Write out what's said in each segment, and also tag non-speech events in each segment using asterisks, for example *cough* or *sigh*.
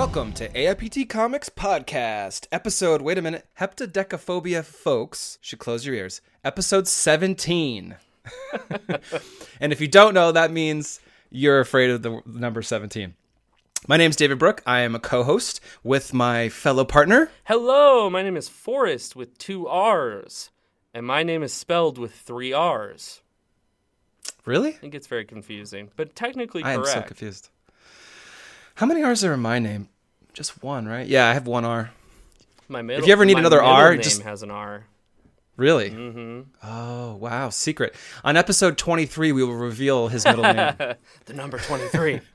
Welcome to AIPT Comics Podcast, episode, wait a minute, heptadecaphobia folks should close your ears, episode 17. *laughs* and if you don't know, that means you're afraid of the number 17. My name's David Brook. I am a co host with my fellow partner. Hello, my name is Forrest with two R's, and my name is spelled with three R's. Really? I think it's very confusing, but technically I am correct. so confused. How many R's are in my name? Just one, right? Yeah, I have one R. My middle, If you ever need another R, name just- has an R. Really? Mm-hmm. Oh, wow. Secret. On episode 23, we will reveal his middle name. *laughs* The number twenty-three. *laughs*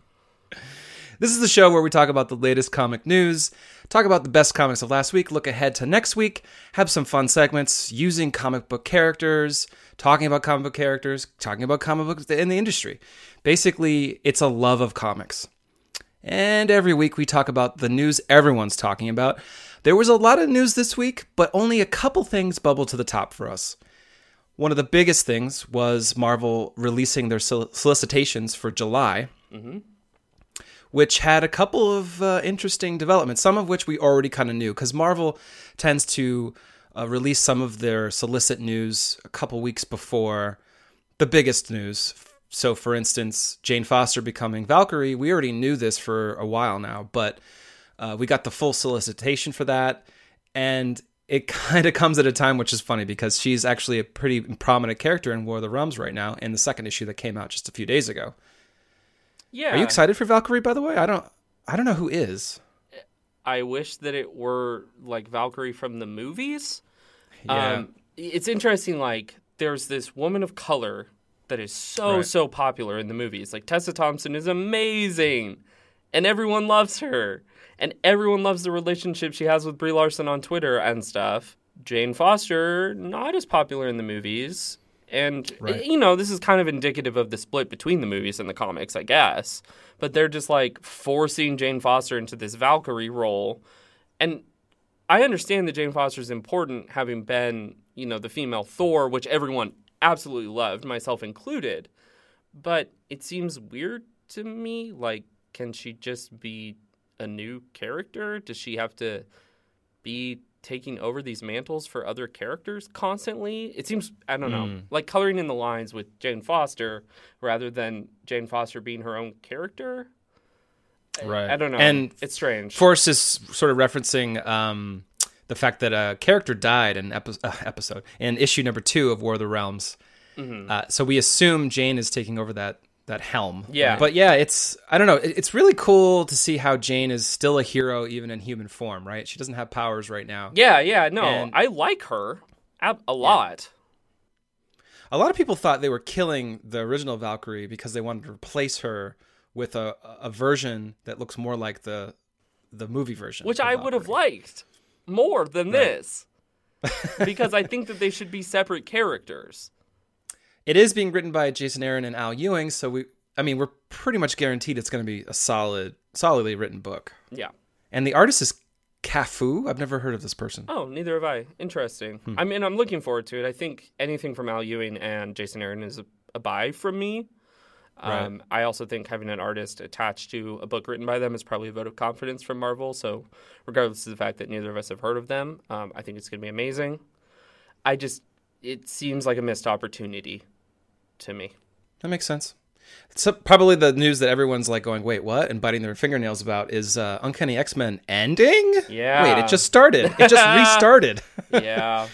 This is the show where we talk about the latest comic news, talk about the best comics of last week, look ahead to next week, have some fun segments using comic book characters, talking about comic book characters, talking about comic books in the industry. Basically, it's a love of comics. And every week we talk about the news everyone's talking about. There was a lot of news this week, but only a couple things bubbled to the top for us. One of the biggest things was Marvel releasing their solicitations for July which had a couple of uh, interesting developments, some of which we already kind of knew, because Marvel tends to uh, release some of their solicit news a couple weeks before the biggest news. So, for instance, Jane Foster becoming Valkyrie, we already knew this for a while now, but uh, we got the full solicitation for that. And it *laughs* kind of comes at a time which is funny because she's actually a pretty prominent character in War of the Realms right now in the second issue that came out just a few days ago. Yeah. Are you excited for Valkyrie? By the way, I don't. I don't know who is. I wish that it were like Valkyrie from the movies. Yeah. Um, it's interesting. Like, there's this woman of color that is so Right. so popular in the movies. Like Tessa Thompson is amazing, and everyone loves her, and everyone loves the relationship she has with Brie Larson on Twitter and stuff. Jane Foster not as popular in the movies, and Right. you know this is kind of indicative of the split between the movies and the comics, I guess. But they're just like forcing Jane Foster into this Valkyrie role, and I understand that Jane Foster is important, having been, you know, the female Thor, which everyone absolutely loved, myself included. But it seems weird to me. Like, can she just be a new character? Does she have to be taking over these mantles for other characters constantly? It seems, I don't know, like coloring in the lines with Jane Foster rather than Jane Foster being her own character. Right. I don't know. And it's strange. Forrest is sort of referencing um, the fact that a character died in epi- uh, episode in issue number two of War of the Realms. Mm-hmm. Uh, so we assume Jane is taking over that that helm. Yeah. But yeah, it's I don't know. It, it's really cool to see how Jane is still a hero even in human form. Right? She doesn't have powers right now. Yeah, yeah, no, And- I like her a, a lot. A lot of people thought they were killing the original Valkyrie because they wanted to replace her with a a version that looks more like the the movie version, which I would have liked more than this, because I think that they should be separate characters. It is being written by Jason Aaron and Al Ewing, so we I mean, we're pretty much guaranteed it's going to be a solid solidly written book. Yeah. And the artist is Cafu. I've never heard of this person. Oh, neither have I. Interesting. Hmm. I mean, I'm looking forward to it. I think anything from Al Ewing and Jason Aaron is a, a buy from me. Um, I also think having an artist attached to a book written by them is probably a vote of confidence from Marvel. So, regardless of the fact that neither of us have heard of them, um, I think it's going to be amazing. I just, it seems like a missed opportunity to me. That makes sense. So probably the news that everyone's like going, "Wait, what?" and biting their fingernails about is uh, Uncanny X-Men ending. Yeah. Wait, it just started. It just *laughs* restarted. Yeah.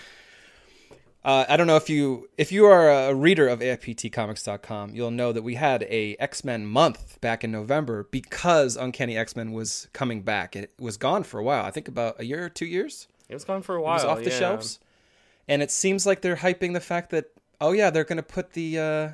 Uh, I don't know if you if you are a reader of AIPTcomics.com, you'll know that we had a X Men month back in November because Uncanny X Men was coming back. It was gone for a while. I think about a year or two years. It was gone for a while. It was off the yeah. shelves, and it seems like they're hyping the fact that oh yeah, they're going to put the uh,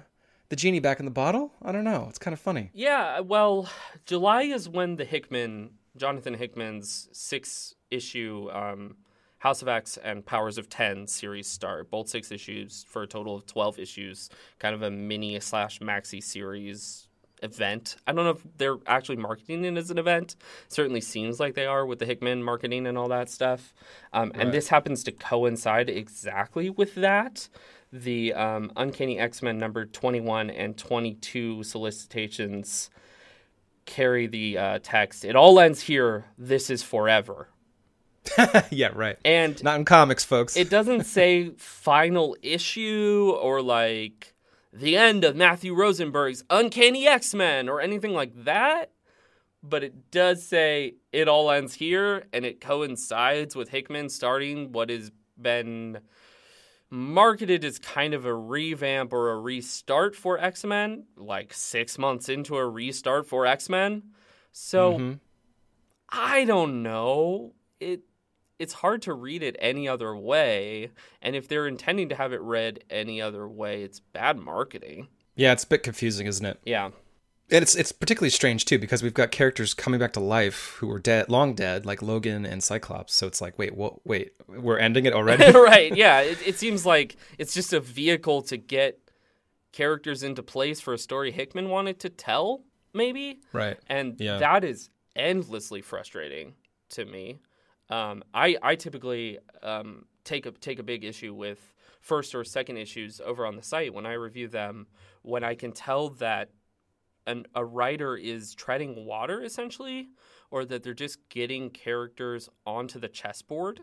the genie back in the bottle. I don't know. It's kind of funny. Yeah, well, July is when the Hickman, Jonathan Hickman's six issue um, House of X and Powers of X series start. Both six issues for a total of 12 issues, kind of a mini slash maxi series event. I don't know if they're actually marketing it as an event. Certainly seems like they are with the Hickman marketing and all that stuff. Um, And this happens to coincide exactly with that. The um, Uncanny X Men number 21 and 22 solicitations carry the uh, text. It all ends here. This is forever. *laughs* yeah, right. And Not in comics, folks. it doesn't *laughs* say final issue or like the end of Matthew Rosenberg's Uncanny X Men or anything like that. But it does say it all ends here, and it coincides with Hickman starting what has been marketed as kind of a revamp or a restart for X Men, like six months into a restart for X Men. So Mhm. I don't know. It it's hard to read it any other way, and if they're intending to have it read any other way, it's bad marketing. Yeah, it's a bit confusing, isn't it? Yeah. And it's it's particularly strange too because we've got characters coming back to life who were dead, long dead, like Logan and Cyclops. So it's like, wait, what? Wait, we're ending it already? *laughs* right. Yeah. It, it seems like it's just a vehicle to get characters into place for a story Hickman wanted to tell, maybe. right. And Yeah. that is endlessly frustrating to me. Um, I I typically um, take a take a big issue with first or second issues over on the site when I review them. When I can tell that an, a writer is treading water essentially, or that they're just getting characters onto the chessboard.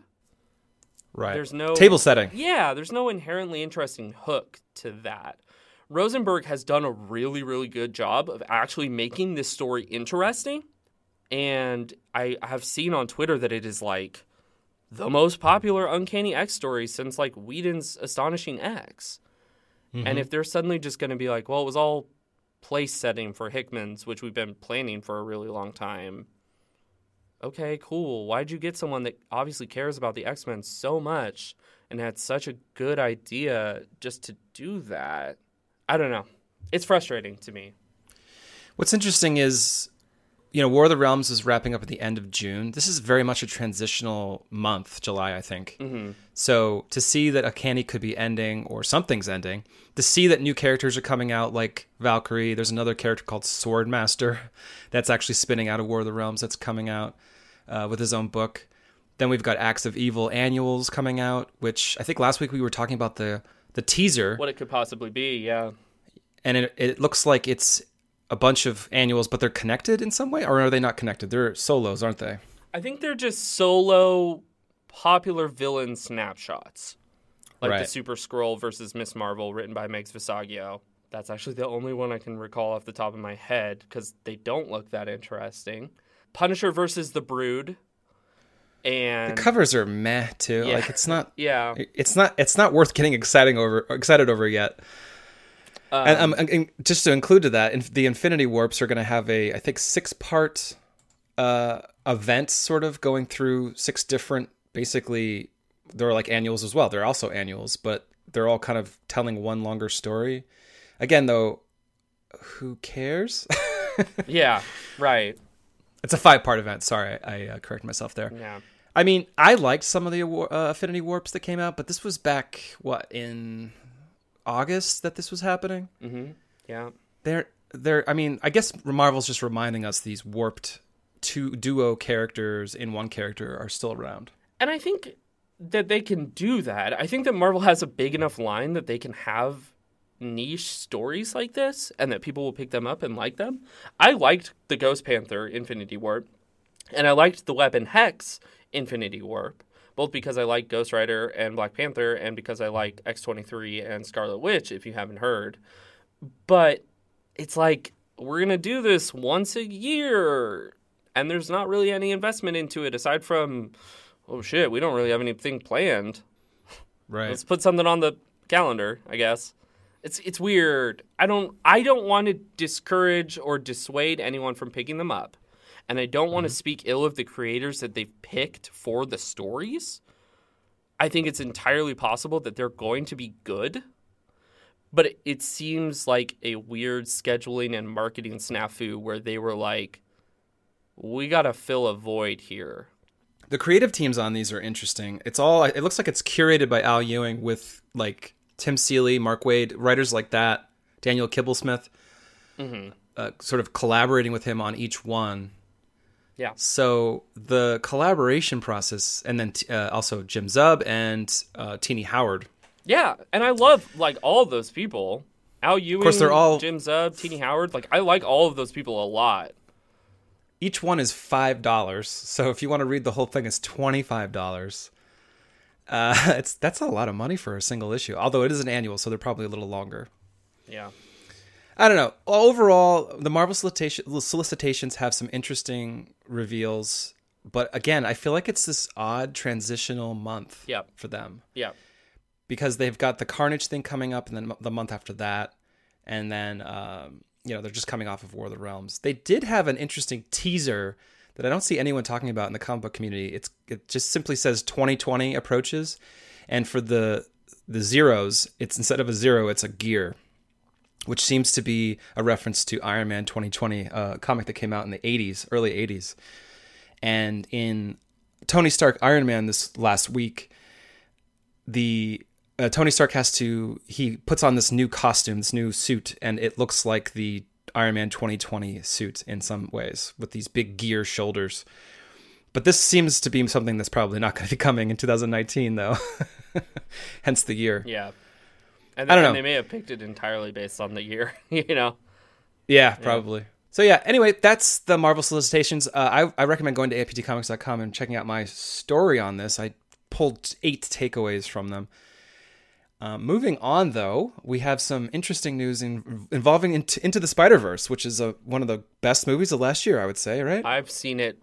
Right. There's no table setting. yeah, there's no inherently interesting hook to that. Rosenberg has done a really, really good job of actually making this story interesting. And I have seen on Twitter that it is like the most popular Uncanny X story since like Whedon's Astonishing X. And mm-hmm. if they're suddenly just going to be like, well, it was all place setting for Hickman's, which we've been planning for a really long time. Okay, cool. Why'd you get someone that obviously cares about the X Men so much and had such a good idea just to do that? I don't know. It's frustrating to me. What's interesting is, you know, War of the Realms is wrapping up at the end of June. This is very much a transitional month, July, I think. Mm-hmm. So to see that Uncanny could be ending or something's ending, to see that new characters are coming out like Valkyrie, there's another character called Swordmaster *laughs* that's actually spinning out of War of the Realms that's coming out uh, with his own book. Then we've got Acts of Evil annuals coming out, which I think last week we were talking about the the teaser, What it could possibly be, yeah. and it, it looks like it's a bunch of annuals, but they're connected in some way, or are they not connected? They're solos, aren't they? I think they're just solo popular villain snapshots. Like the Super-Skrull versus Miss Marvel, written by Megs Visaggio. That's actually the only one I can recall off the top of my head because they don't look that interesting. Punisher versus the Brood. And The covers are meh too. Yeah. Like it's not. yeah, It's not. It's not worth getting exciting over. Excited over yet. Um, and, um, and- just to include to that, the Infinity Warps are going to have a, I think, six part uh, event, sort of going through six different. Basically, they're like annuals as well. They're also annuals, but they're all kind of telling one longer story. Again, though, who cares? *laughs* yeah, right. it's a five part event. Sorry, I uh, corrected myself there. Yeah. I mean, I liked some of the uh, Infinity Warps that came out, but this was back what in August that this was happening. Mm-hmm. Yeah. They're they're. I mean, I guess Marvel's just reminding us these warped two duo characters in one character are still around. And I think that they can do that. I think that Marvel has a big enough line that they can have niche stories like this and that people will pick them up and like them. I liked the Ghost Panther Infinity Warp and I liked the Weapon Hex Infinity Warp, both because I like Ghost Rider and Black Panther and because I like X23 and Scarlet Witch if you haven't heard. But it's like we're going to do this once a year and there's not really any investment into it aside from oh shit, we don't really have anything planned. Right. Let's put something on the calendar, I guess. It's it's weird. I don't I don't want to discourage or dissuade anyone from picking them up. And I don't want to speak ill of the creators that they've picked for the stories. I think it's entirely possible that they're going to be good. But it, it seems like a weird scheduling and marketing snafu where they were like, we got to fill a void here. the creative teams on these are interesting. It's all. It looks like it's curated by Al Ewing with like Tim Seeley, Mark Waid, writers like that, Daniel Kibblesmith, uh, sort of collaborating with him on each one. Yeah. So the collaboration process, and then uh, also Jim Zub and uh, Tini Howard. Yeah, and I love like all those people. Al Ewing, of course, they're all- Jim Zub, Tini Howard. Like I like all of those people a lot. Each one is five dollars. So if you want to read the whole thing, it's twenty five dollars. Uh, *laughs* it's that's a lot of money for a single issue. Although it is an annual, so they're probably a little longer. Yeah. I don't know. Overall, the Marvel solicitations have some interesting reveals, but again, I feel like it's this odd transitional month Yep. for them Yeah. because they've got the Carnage thing coming up, and then the month after that, and then um, you know they're just coming off of War of the Realms. They did have an interesting teaser that I don't see anyone talking about in the comic book community. It's it just simply says 2020 approaches, and for the the zeros, it's instead of a zero, it's a gear, which seems to be a reference to Iron Man 2020, a comic that came out in the 80s, early 80s, and in Tony Stark Iron Man this last week, the uh, Tony Stark has to he puts on this new costume, this new suit, and it looks like the Iron Man 2020 suit in some ways with these big gear shoulders. But this seems to be something that's probably not going to be coming in 2019, though. *laughs* Hence the year. Yeah. And, I don't know. they may have picked it entirely based on the year, *laughs* you know. Yeah, probably. So yeah. Anyway, that's the Marvel solicitations. Uh, I I recommend going to AIPTcomics.com and checking out my story on this. I pulled eight takeaways from them. Uh, moving on, though, we have some interesting news in, involving into, into the Spider Verse, which is a, one of the best movies of last year, I would say. Right? I've seen it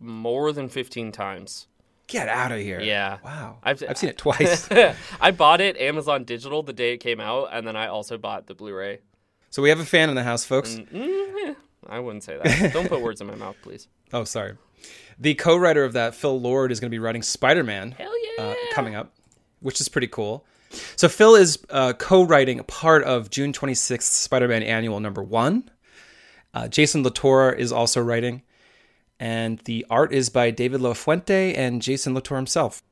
more than 15 times. Get out of here! Yeah. Wow. I've- I've seen it twice. *laughs* I bought it Amazon Digital the day it came out, and then I also bought the Blu-ray. so we have a fan in the house, folks. Mm, eh, I wouldn't say that. Don't put words in my mouth, please. *laughs* Oh, sorry. The co-writer of that, Phil Lord, is going to be writing Spider Man. Hell yeah! uh, coming up, which is pretty cool. So Phil is uh, co-writing a part of June 26th Spider-Man Annual Number One. Uh, Jason Latour is also writing, and the art is by David LaFuente and Jason Latour himself.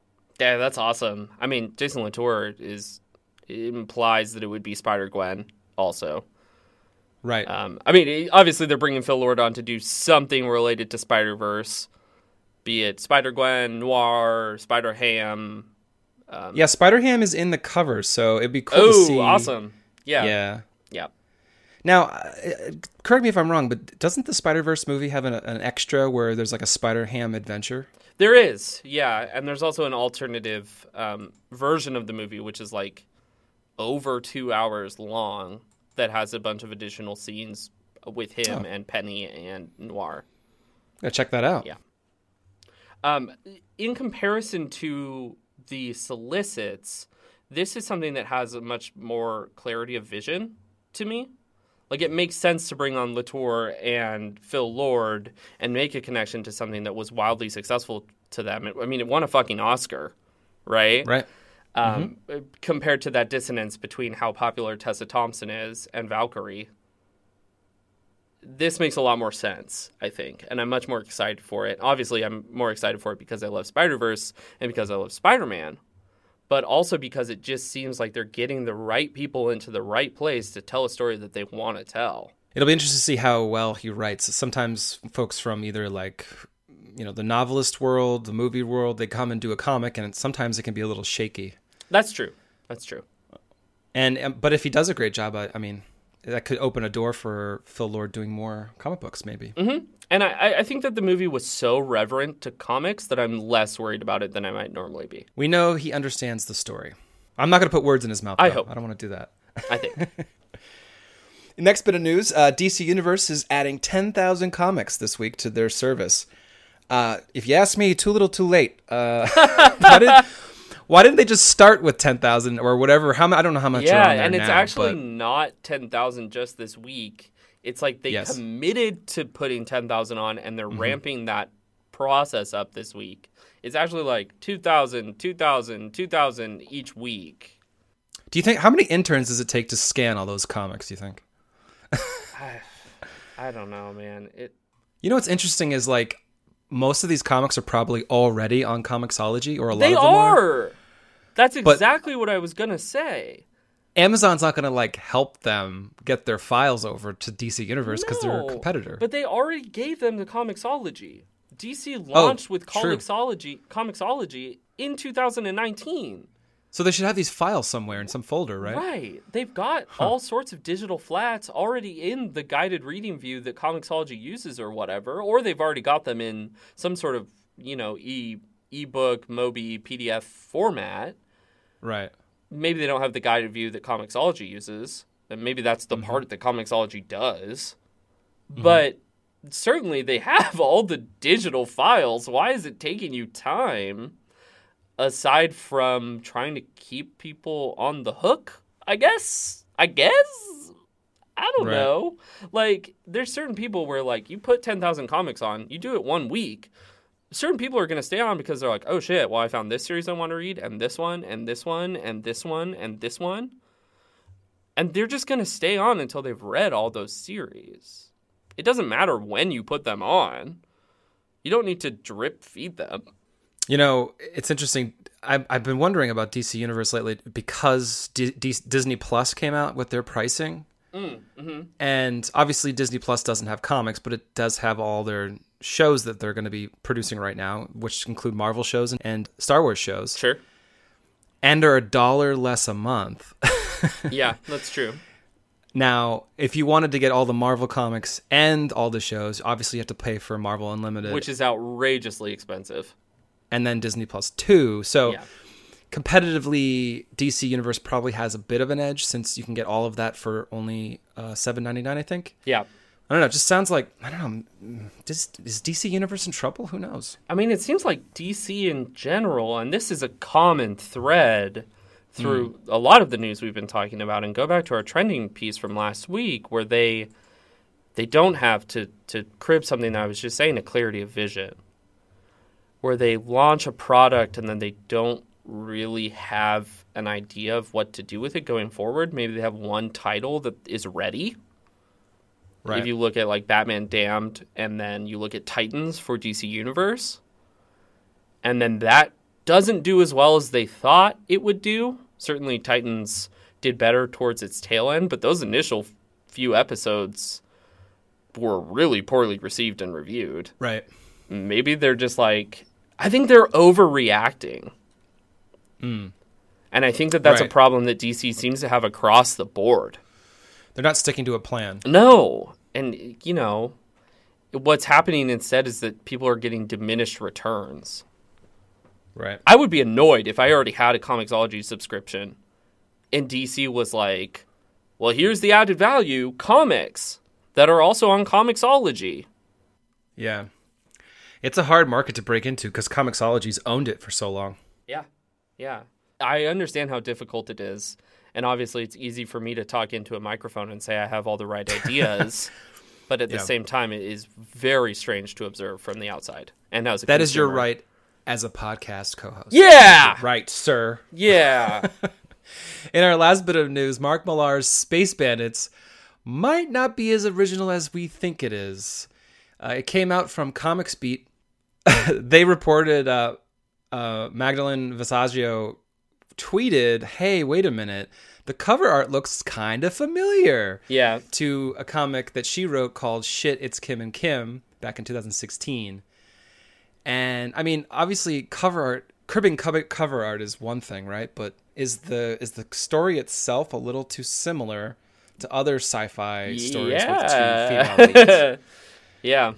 Yeah, that's awesome. I mean, Jason Latour is implies that it would be Spider Gwen also. Right. Um, I mean, obviously they're bringing Phil Lord on to do something related to Spider Verse, be it Spider Gwen, Noir, Spider Ham. yeah, Spider-Ham is in the cover, so it'd be cool to see. Oh, awesome! Yeah, Yeah. Yeah. Now, uh, correct me if I'm wrong, but doesn't the Spider-Verse movie have an, an extra where there's like a Spider-Ham adventure? There is, yeah, and there's also an alternative um, version of the movie, which is like over two hours long, that has a bunch of additional scenes with him Oh. and Penny and Noir. Gotta check that out. Yeah. Um, in comparison to the solicits, this is something that has a much more clarity of vision to me. Like it makes sense to bring on Latour and Phil Lord and make a connection to something that was wildly successful to them. I mean, it won a fucking Oscar, right? Right. Um, Compared to that dissonance between how popular Tessa Thompson is and Valkyrie, this makes a lot more sense, I think, and I'm much more excited for it. Obviously, I'm more excited for it because I love Spider Verse and because I love Spider Man, but also because it just seems like they're getting the right people into the right place to tell a story that they want to tell. It'll be interesting to see how well he writes. Sometimes folks from either like you know the novelist world, the movie world, they come and do a comic, and sometimes it can be a little shaky. That's true. That's true. And um, but if he does a great job, I, I mean, that could open a door for Phil Lord doing more comic books, maybe. And I- I, think that the movie was so reverent to comics that I'm less worried about it than I might normally be. We know he understands the story. I'm not going to put words in his mouth. I hope. I don't want to do that. I think. *laughs* Next bit of news: uh, DC Universe is adding 10,000 comics this week to their service. Uh, if you ask me, too little, too late. Uh, *laughs* why, did, why didn't they just start with 10,000 or whatever? How I don't know how much. yeah, and it's now, actually but- not 10,000 just this week. It's like they Yes. committed to putting 10,000 on and Mm-hmm. they're ramping that process up this week. It's actually like 2,000, 2,000, 2,000 each week. Do you think how many interns does it take to scan all those comics? Do you think? *sighs* I don't know, man. It You know what's interesting is like most of these comics are probably already on Comixology, or a lot They of them are. are. That's exactly what I was going to say. Amazon's not going to like help them get their files over to DC Universe because they're a competitor. But they already gave them the Comixology. DC oh, launched with Oh, true. Comixology, Comixology in 2019. So they should have these files somewhere in some folder, right? Right. They've got all sorts of digital flats already in the guided reading view that Comixology uses or whatever, or they've already got them in some sort of, you know, e ebook, Mobi, PDF format. Right. Maybe they don't have the guided view that Comixology uses, and maybe that's the mm-hmm. part that Comixology does. Mm-hmm. But certainly they *laughs* have all the digital files. Why is it taking you time? aside from trying to keep people on the hook, I guess. I guess. I don't Right. know. Like, there's certain people where, like, you put 10,000 comics on, you do it one week. Certain people are going to stay on because they're like, oh shit, well, I found this series I want to read, and this one, and this one, and this one, and this one. And they're just going to stay on until they've read all those series. It doesn't matter when you put them on, you don't need to drip feed them. You know, it's interesting. I've, I've been wondering about DC Universe lately because D- D- Disney Plus came out with their pricing. Mm, mm-hmm. And obviously, Disney Plus doesn't have comics, but it does have all their shows that they're going to be producing right now, which include Marvel shows and, and Star Wars shows, Sure. and are a dollar less a month. *laughs* Yeah, that's true. now, if you wanted to get all the Marvel comics and all the shows, obviously you have to pay for Marvel Unlimited Which is outrageously expensive. and then Disney Plus 2. So, Yeah. competitively DC Universe probably has a bit of an edge since you can get all of that for only uh, seven ninety nine. I think. Yeah. I don't know. It just sounds like I don't know. Does, is DC Universe in trouble? Who knows? I mean, it seems like DC in general, and this is a common thread through hmm. a lot of the news we've been talking about. And go back to our trending piece from last week, where they they don't have to to crib something that I was just saying, a clarity of vision, where they launch a product and then they don't really have an idea of what to do with it going forward. Maybe they have one title that is ready. Right. If you look at like Batman Damned and then you look at Titans for DC Universe, and then that doesn't do as well as they thought it would do. Certainly, Titans did better towards its tail end, but those initial few episodes were really poorly received and reviewed. right. Maybe they're just like, I think they're overreacting. Hmm. And I think that that's a problem that DC seems to have across the board. They're not sticking to a plan. No. And, you know, what's happening instead is that people are getting diminished returns. Right. I would be annoyed if I already had a Comixology subscription and DC was like, well, here's the added value comics that are also on Comixology. Yeah. It's a hard market to break into because Comixology's owned it for so long. Yeah. Yeah. I understand how difficult it is. And obviously, it's easy for me to talk into a microphone and say I have all the right *laughs* ideas. but at the same time, it is very strange to observe from the outside. And as a That is your right as a podcast co-host. Yeah. Right, sir. Yeah. *laughs* In our last bit of news, Mark Millar's Space Bandits might not be as original as we think it is. Uh, it came out from Comics Beat. *laughs* they reported uh, uh, Magdalene Visaggio tweeted, "Hey, wait a minute, the cover art looks kind of familiar." yeah. To a comic that she wrote called "Shit, It's Kim and Kim" back in 2016. And I mean, obviously, cover art, cribbing cover, cover art is one thing, right? But is the is the story itself a little too similar to other sci-fi stories with two Yeah. female leads? *laughs* yeah.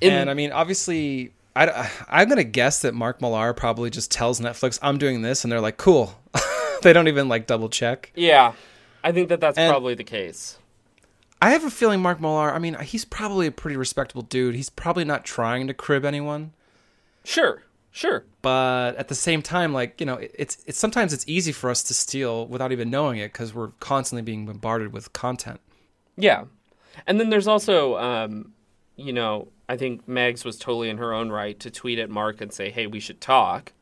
In- and I mean, obviously, I, I'm gonna guess that Mark Millar probably just tells Netflix, "I'm doing this," and they're like, "Cool." *laughs* they don't even like double check. yeah. I think that that's And- probably the case. I have a feeling Mark Millar. I mean, he's probably a pretty respectable dude. He's probably not trying to crib anyone. Sure. Sure. but at the same time like you know it- it's it's sometimes it's easy for us to steal without even knowing it because we're constantly being bombarded with content Yeah. And then there's also, um, you know, I think Megs was totally in her own right to tweet at Mark and say, hey, we should talk.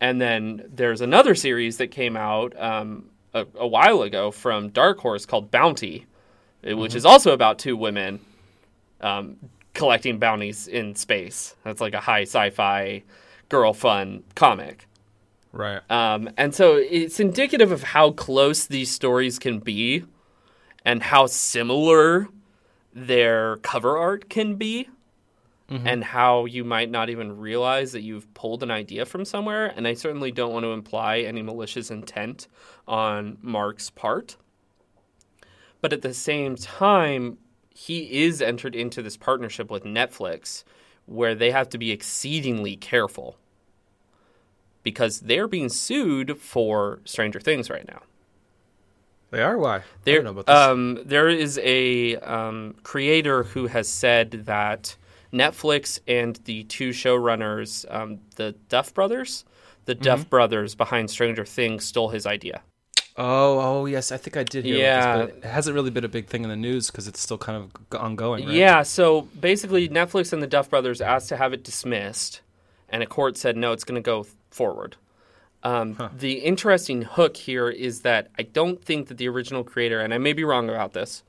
And then there's another series that came out um, a, a while ago from Dark Horse called Bounty, uh, which is also about two women um, collecting bounties in space. That's like a high sci fi girl fun comic. right Um, and so it's indicative of how close these stories can be and how similar their cover art can be. Mm-hmm. and how you might not even realize that you've pulled an idea from somewhere. And I certainly don't want to imply any malicious intent on Mark's part. But at the same time, he is entered into this partnership with Netflix where they have to be exceedingly careful because they're being sued for Stranger Things right now. They are why. There, don't know about this. um, there is a um, creator who has said that Netflix and the two showrunners, um, the Duff brothers, the Mm-hmm. Duff brothers behind Stranger Things, stole his idea. oh, oh yes, I think I did hear Yeah. this, but it hasn't really been a big thing in the news because it's still kind of ongoing, right? Yeah, so basically, Netflix and the Duff brothers asked to have it dismissed, and a court said no, it's going to go forward. Um, The interesting hook here is that I don't think that the original creator, and I may be wrong about this,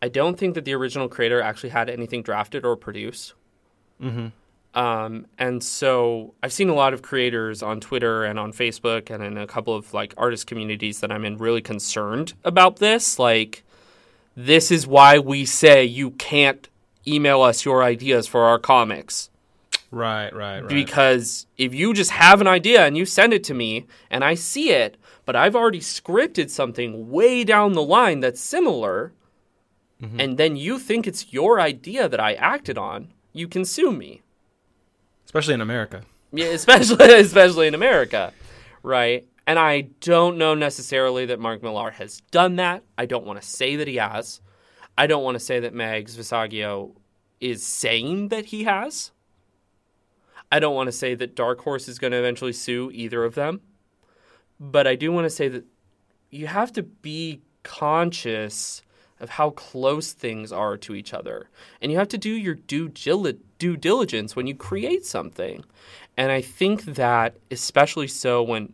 I don't think that the original creator actually had anything drafted or produced. Um, and so I've seen a lot of creators on Twitter and on Facebook and in a couple of like artist communities that I'm in really concerned about this. Like, this is why we say you can't email us your ideas for our comics. Right, right, right. Because if you just have an idea and you send it to me and I see it, but I've already scripted something way down the line that's similar, mm-hmm. and then you think it's your idea that I acted on, you can sue me. Especially in America. Yeah, especially *laughs* especially in America, right? And I don't know necessarily that Mark Millar has done that. I don't want to say that he has. I don't want to say that Mags Visaggio is saying that he has. I don't want to say that Dark Horse is going to eventually sue either of them. But I do want to say that you have to be conscious of how close things are to each other. And you have to do your due, due diligence when you create something. And I think that, especially so when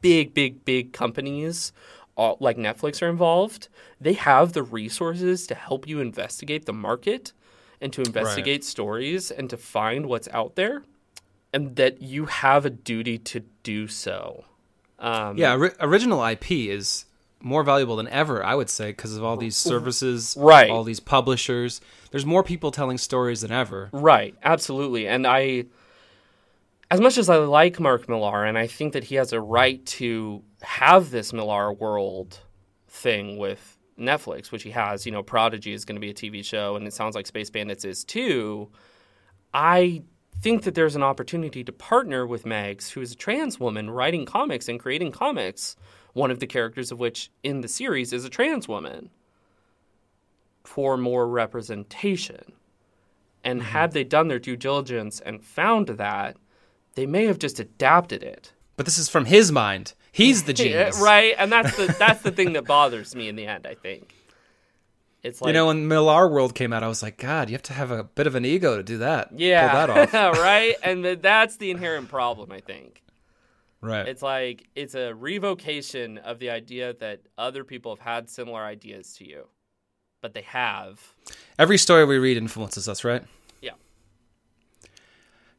big, big, big companies uh, like Netflix are involved, they have the resources to help you investigate the market and to investigate stories and to find what's out there. And that you have a duty to do so. Um, Yeah, ori- original IP is more valuable than ever, I would say, because of all these *laughs* services, Right. All these publishers. There's more people telling stories than ever. Right, absolutely. And I, as much as I like Mark Millar, and I think that he has a right to have this Millar world thing with Netflix, which he has, you know, Prodigy is going to be a TV show, and it sounds like Space Bandits is too. I think that there's an opportunity to partner with Megs, who is a trans woman writing comics and creating comics, one of the characters of which in the series is a trans woman, for more representation. And mm-hmm. had they done their due diligence and found that, they may have just adapted it. But this is from his mind. He's the *laughs* genius, right? And that's the that's the thing that bothers me in the end, I think. It's like You know, when Millar World came out, I was like, God, you have to have a bit of an ego to do that. yeah, Pull that off. *laughs* right? And that's the inherent problem, I think. Right. It's like it's a revocation of the idea that other people have had similar ideas to you, but they have. Every story we read influences us, right? Yeah.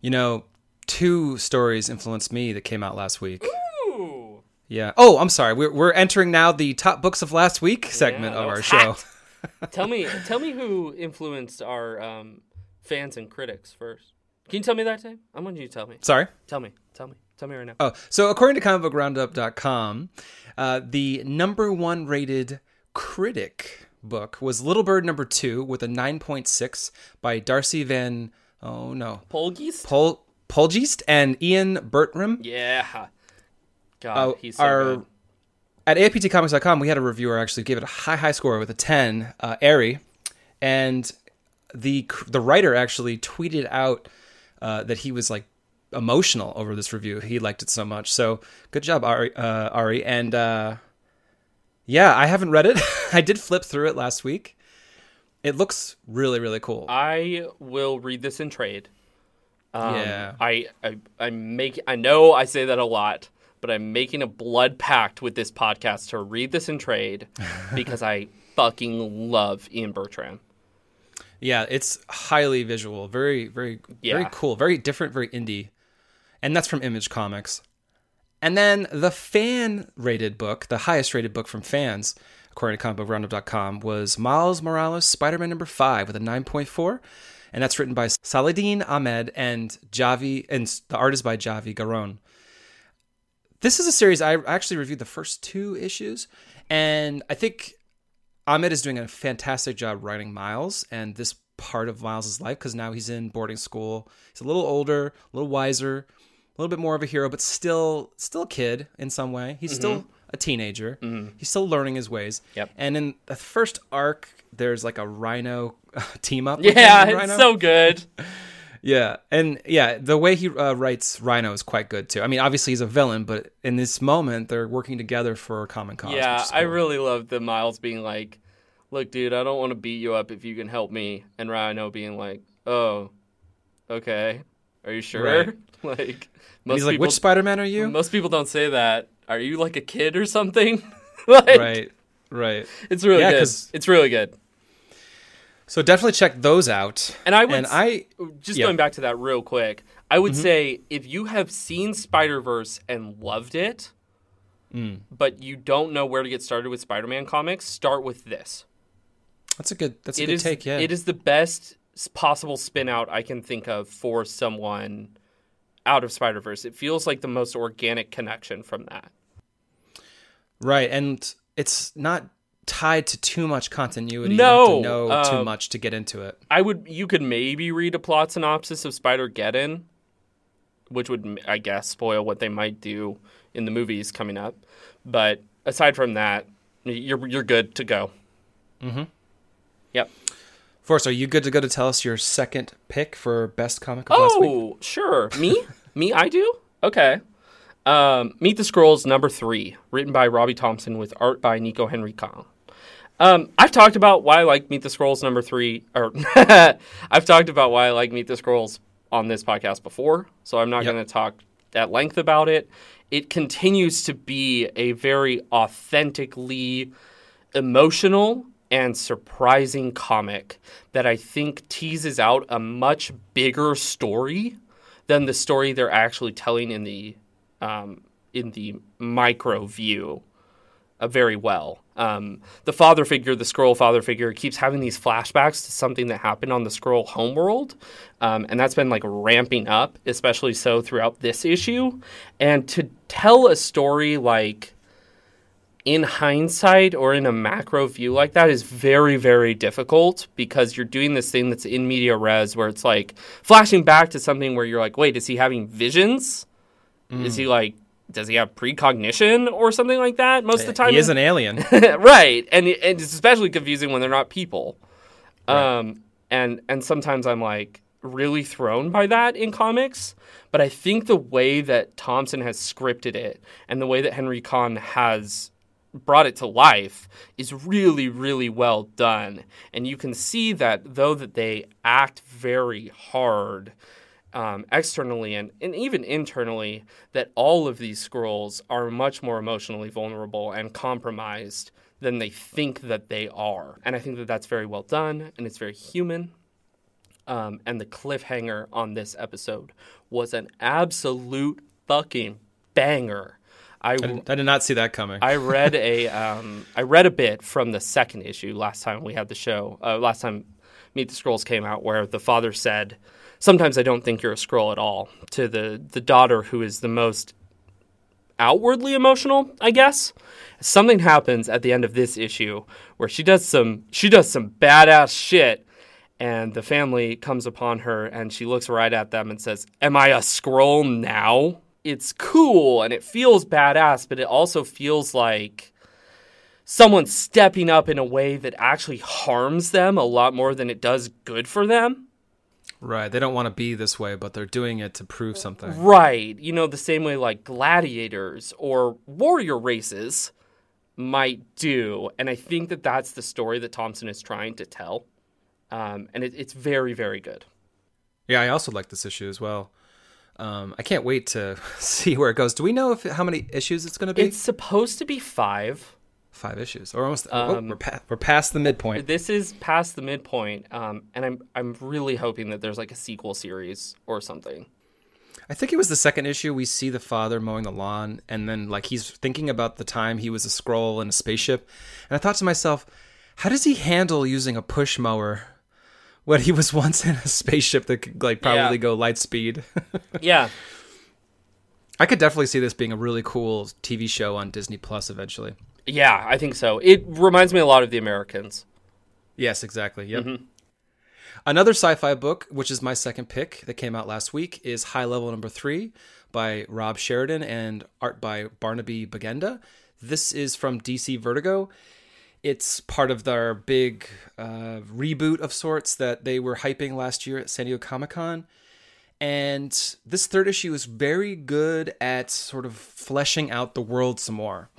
You know, two stories influenced me that came out last week. Ooh. Yeah. Oh, I'm sorry. We're we're entering now the top books of last week segment that of our show. *laughs* tell me, tell me who influenced our um, fans and critics first. Can you tell me that, Tim? I want you to tell me. Sorry. Tell me. Tell me. Tell me right now. Oh, so according to comicbookroundup.com, uh, the number one rated critic book was Little Bird number two with a 9.6 by Darcy Van, oh no, Poelgeest? Pol, Poelgeest and Ian Bertram. yeah. God, Oh, he's so our- good. At AIPTcomics.com, we had a reviewer actually gave it a high, high score with a 10, uh, Airy. And the the writer actually tweeted out uh, that he was like emotional over this review. He liked it so much. So good job, Ari. Uh, Ari. And uh, yeah, I haven't read it. *laughs* I did flip through it last week. It looks really, really cool. I will read this in trade. Um, Yeah. I, I I make I know I say that a lot, but I'm making a blood pact with this podcast to read this in trade *laughs* because I fucking love Ian Bertram. Yeah, it's highly visual, very, very, very cool, very different, very indie, and that's from Image Comics. And then the fan-rated book, the highest-rated book from fans, according to comicbookroundup.com, was Miles Morales Spider-Man number five with a 9.4. and that's written by Saladin Ahmed and Javi, and the art is by Javi Garrón. This is a series I actually reviewed the first two issues, and I think Ahmed is doing a fantastic job writing Miles and this part of Miles' life because now he's in boarding school. He's a little older, a little wiser, a little bit more of a hero, but still still a kid in some way. He's mm-hmm. still a teenager. Mm-hmm. He's still learning his ways. Yep. And in the first arc, there's like a Rhino *laughs* team up. Yeah, it's so good. *laughs* yeah, and yeah, the way he uh, writes Rhino is quite good too. I mean, obviously he's a villain, but in this moment, they're working together for a common cause. Yeah, cool. I really love the Miles being like, "Look, dude, I don't want to beat you up if you can help me," and Rhino being like, "Oh, okay, are you sure?" Right. *laughs* like, most he's like, "Which Spider Man are you?" Most people don't say that. Are you like a kid or something? *laughs* like, right, right. It's really yeah, good. It's really good. So definitely check those out. And I would and I just yeah. going back to that real quick. I would mm-hmm. say if you have seen Spider Verse and loved it, mm. but you don't know where to get started with Spider Man comics, start with this. That's a good. That's a it good is, take. Yeah, it is the best possible spin out I can think of for someone out of Spider Verse. It feels like the most organic connection from that. Right, and it's not tied to too much continuity. No, you know uh, too much to get into it. I would. You could maybe read a plot synopsis of Spider Geddon, which would, I guess, spoil what they might do in the movies coming up. But aside from that, you're you're good to go. Mm-hmm. Yep. Forrest, are you good to go to tell us your second pick for best comic of oh, last week? Oh, sure. Me? *laughs* Me? I do. Okay. Um, Meet the Skrulls number three, written by Robbie Thompson with art by Niko Henrichon. Um, I've talked about why I like Meet the Skrulls number three, or *laughs* I've talked about why I like Meet the Skrulls on this podcast before, so I'm not yep. going to talk at length about it. It continues to be a very authentically emotional and surprising comic that I think teases out a much bigger story than the story they're actually telling in the um, in the micro view uh, very well. Um, the father figure, the Skrull father figure, keeps having these flashbacks to something that happened on the Skrull homeworld, um, and that's been like ramping up, especially so throughout this issue. And to tell a story like in hindsight or in a macro view like that is very very difficult because you're doing this thing that's in media res where it's like flashing back to something where you're like wait is he having visions Mm. Is he like does he have precognition or something like that most of the time? He is an alien. *laughs* right. And, and it's especially confusing when they're not people. Right. Um, and and sometimes I'm like really thrown by that in comics, but I think the way that Thompson has scripted it and the way that Henrichon has brought it to life is really really well done. And you can see that though that they act very hard, um, externally and, and even internally that all of these Skrulls are much more emotionally vulnerable and compromised than they think that they are. And I think that that's very well done and it's very human. Um, and the cliffhanger on this episode was an absolute fucking banger. I, I, did, I did not see that coming. I read a *laughs* um, I read a bit from the second issue last time we had the show. Uh, last time Meet the Skrulls came out, where the father said, sometimes I don't think you're a Skrull at all. To the the daughter who is the most outwardly emotional, I guess. Something happens at the end of this issue where she does some she does some badass shit and the family comes upon her and she looks right at them and says, "Am I a Skrull now?" It's cool and it feels badass, but it also feels like someone stepping up in a way that actually harms them a lot more than it does good for them. Right. They don't want to be this way, but they're doing it to prove something. Right. You know, the same way like gladiators or warrior races might do. And I think that that's the story that Thompson is trying to tell. Um, and it, it's very, very good. Yeah, I also like this issue as well. Um, I can't wait to *laughs* see where it goes. Do we know if how many issues it's going to be? It's supposed to be five five issues, or almost. Oh, um, oh, we're, pa- we're past the midpoint. This is past the midpoint, um, and I'm I'm really hoping that there's like a sequel series or something. I think it was the second issue we see the father mowing the lawn, and then like he's thinking about the time he was a Skrull in a spaceship, and I thought to myself, how does he handle using a push mower when he was *laughs* once in a spaceship that could like probably Yeah. go light speed. *laughs* Yeah. I could definitely see this being a really cool TV show on Disney Plus eventually. Yeah, I think so. It reminds me a lot of The Americans. Yes, exactly. Yep. Another sci-fi book, which is my second pick that came out last week, is High Level Number Three by Rob Sheridan and art by Barnaby Bagenda. This is from DC Vertigo. It's part of their big uh, reboot of sorts that they were hyping last year at San Diego Comic Con. And this third issue is very good at sort of fleshing out the world some more.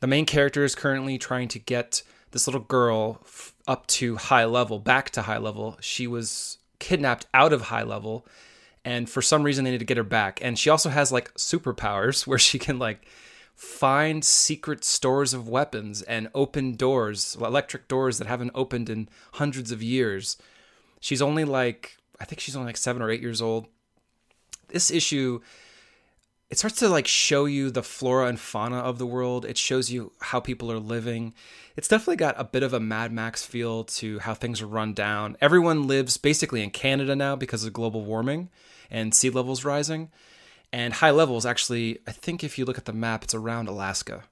The main character is currently trying to get this little girl f- up to high level, back to high level. She was kidnapped out of high level, and for some reason they need to get her back. And she also has like superpowers *laughs* where she can like find secret stores of weapons and open doors, electric doors that haven't opened in hundreds of years. She's only like I think she's only like 7 or 8 years old. This issue it starts to like show you the flora and fauna of the world. It shows you how people are living. It's definitely got a bit of a Mad Max feel to how things are run down. Everyone lives basically in Canada now because of global warming and sea levels rising. And high levels actually, I think if you look at the map, it's around Alaska.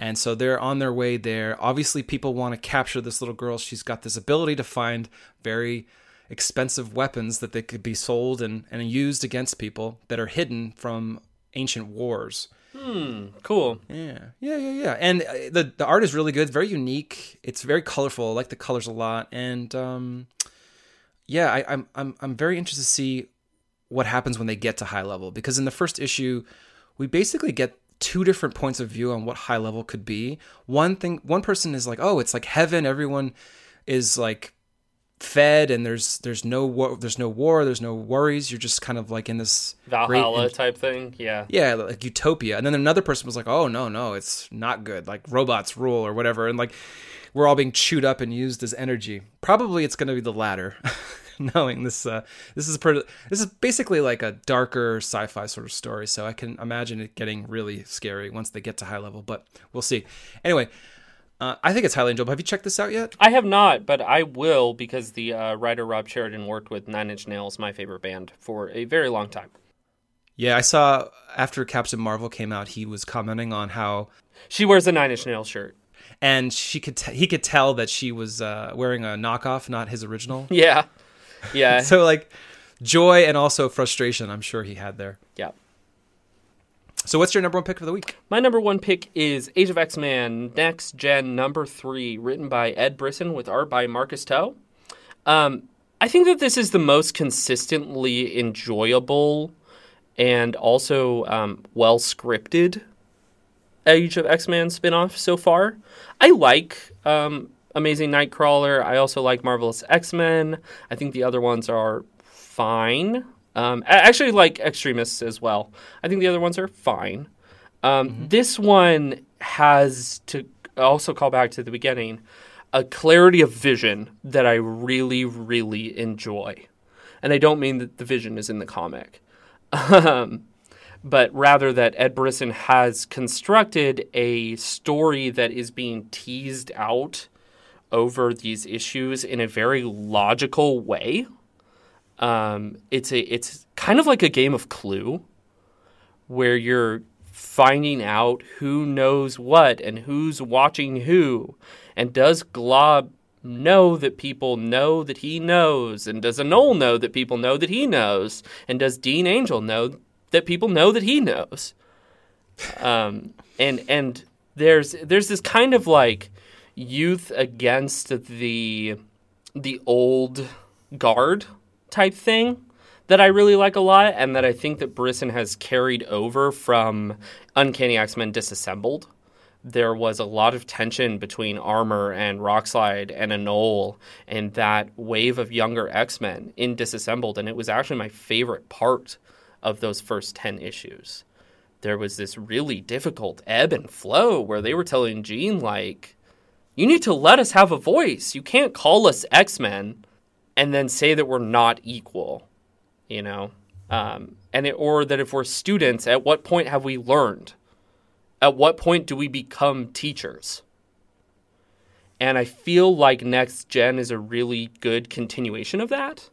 And so they're on their way there. Obviously, people want to capture this little girl. She's got this ability to find very expensive weapons that they could be sold and, and used against people that are hidden from ancient wars. Hmm. Cool. Yeah, yeah, yeah, yeah. And uh, the the art is really good. It's very unique. It's very colorful. I like the colors a lot. And um, yeah, I, I'm I'm I'm very interested to see what happens when they get to high level because in the first issue, we basically get two different points of view on what high level could be. One thing, one person is like, oh, it's like heaven. Everyone is like fed and there's there's no war, there's no war, there's no worries. You're just kind of like in this Valhalla type thing. Yeah. yeah, like utopia. And then another person was like, "Oh no, no, it's not good. Like robots rule or whatever." And like we're all being chewed up and used as energy. Probably it's going to be the latter. *laughs* Knowing this, uh, this is pretty, this is basically like a darker sci-fi sort of story. So I can imagine it getting really scary once they get to high level. But we'll see. Anyway, uh, I think it's highly enjoyable. Have you checked this out yet? I have not, but I will because the uh, writer Rob Sheridan worked with Nine Inch Nails, my favorite band, for a very long time. Yeah, I saw after Captain Marvel came out, he was commenting on how She wears a Nine Inch Nails shirt. and she could t- he could tell that she was uh, wearing a knockoff, not his original. *laughs* Yeah. Yeah. *laughs* so like joy and also frustration, I'm sure he had there. yeah. So what's your number one pick of the week? My number one pick is Age of X Men Next Gen number three, written by Ed Brisson with art by Marcus To. Um, I think that this is the most consistently enjoyable and also um, well scripted Age of X Men spinoff so far. I like um, Amazing Nightcrawler. I also like Marvelous X Men. I think the other ones are fine. Um, I actually like Extremists as well. I think the other ones are fine. Um, This one has to also call back to the beginning a clarity of vision that I really, really enjoy. And I don't mean that the vision is in the comic, um, but rather that Ed Brisson has constructed a story that is being teased out over these issues in a very logical way. Um, it's a it's kind of like a game of Clue, where you're finding out who knows what and who's watching who, and does Glob know that people know that he knows, and does Anole know that people know that he knows, and does Dean Angel know that people know that he knows? Um, and and there's there's this kind of like youth against the the old guard type thing that I really like a lot, and that I think that Brisson has carried over from Uncanny X Men Disassembled. There was a lot of tension between Armor and Rockslide and Anole and that wave of younger X Men in Disassembled, and it was actually my favorite part of those first 10 issues. There was this really difficult ebb and flow where they were telling Jean, like, you need to let us have a voice. You can't call us X Men and then say that we're not equal, you know? Um, and it, or that if we're students, at what point have we learned? At what point do we become teachers? And I feel like Next Gen is a really good continuation of that.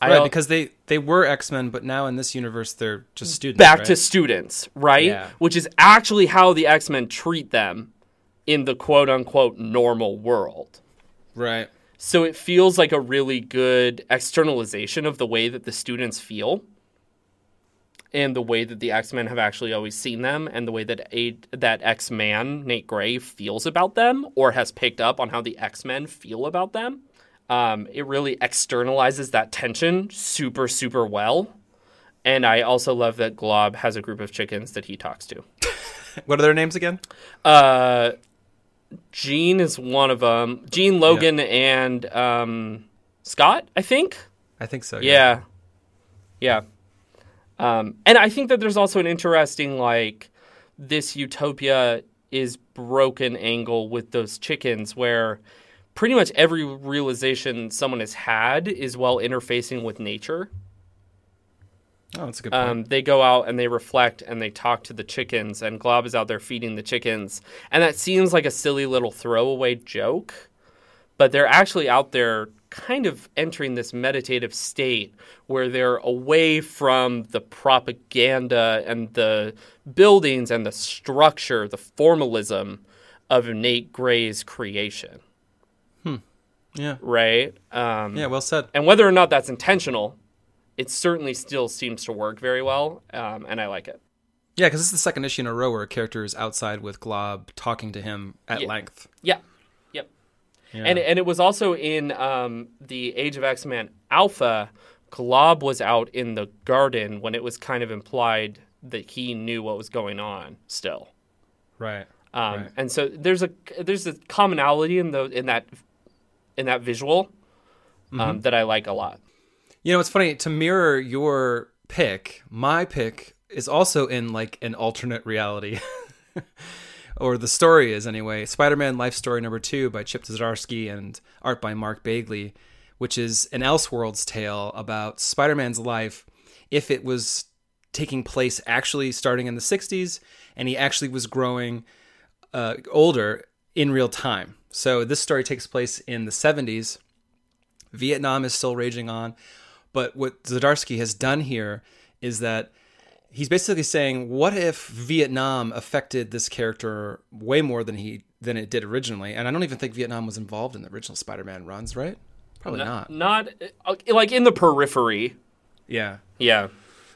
Right, because they they were X Men, but now in this universe they're just students. back right? to students, right? Yeah. Which is actually how the X Men treat them in the quote unquote normal world. right. So it feels like a really good externalization of the way that the students feel and the way that the X-Men have actually always seen them and the way that a, that X-Man Nate Gray feels about them or has picked up on how the X-Men feel about them. Um, it really externalizes that tension super super well. And I also love that Glob has a group of chickens that he talks to. *laughs* What are their names again? Uh, Gene is one of them. Gene Logan and um, Scott, I think. I think so. Yeah, yeah. Um, and I think that there's also an interesting like this utopia is broken angle with those chickens where pretty much every realization someone has had is while interfacing with nature. Oh, that's a good point. Um, they go out and they reflect and they talk to the chickens, and Glob is out there feeding the chickens. And that seems like a silly little throwaway joke, but they're actually out there kind of entering this meditative state where they're away from the propaganda and the buildings and the structure, the formalism of Nate Gray's creation, yeah. right? Um, Yeah. Well said. and whether or not that's intentional, it certainly still seems to work very well, um, and I like it. Yeah, because this is the second issue in a row where a character is outside with Glob talking to him at Yeah. length. Yeah, yep. Yeah. And and it was also in um, the Age of X Men Alpha. Glob was out in the garden when it was kind of implied that he knew what was going on still. right. Um, Right. And so there's a there's a commonality in the in that in that visual Mm-hmm. um, that I like a lot. You know, it's funny to mirror your pick. My pick is also in like an alternate reality, *laughs* or the story is anyway. Spider-Man: Life Story Number Two by Chip Zdarsky and art by Mark Bagley, which is an Elseworlds tale about Spider-Man's life if it was taking place actually starting in the '60s, and he actually was growing uh, older in real time. So this story takes place in the '70s. Vietnam is still raging on. But what Zdarsky has done here is that he's basically saying, what if Vietnam affected this character way more than he than it did originally? And I don't even think Vietnam was involved in the original Spider-Man runs, right? Probably not. Not uh, like in the periphery. Yeah. Yeah.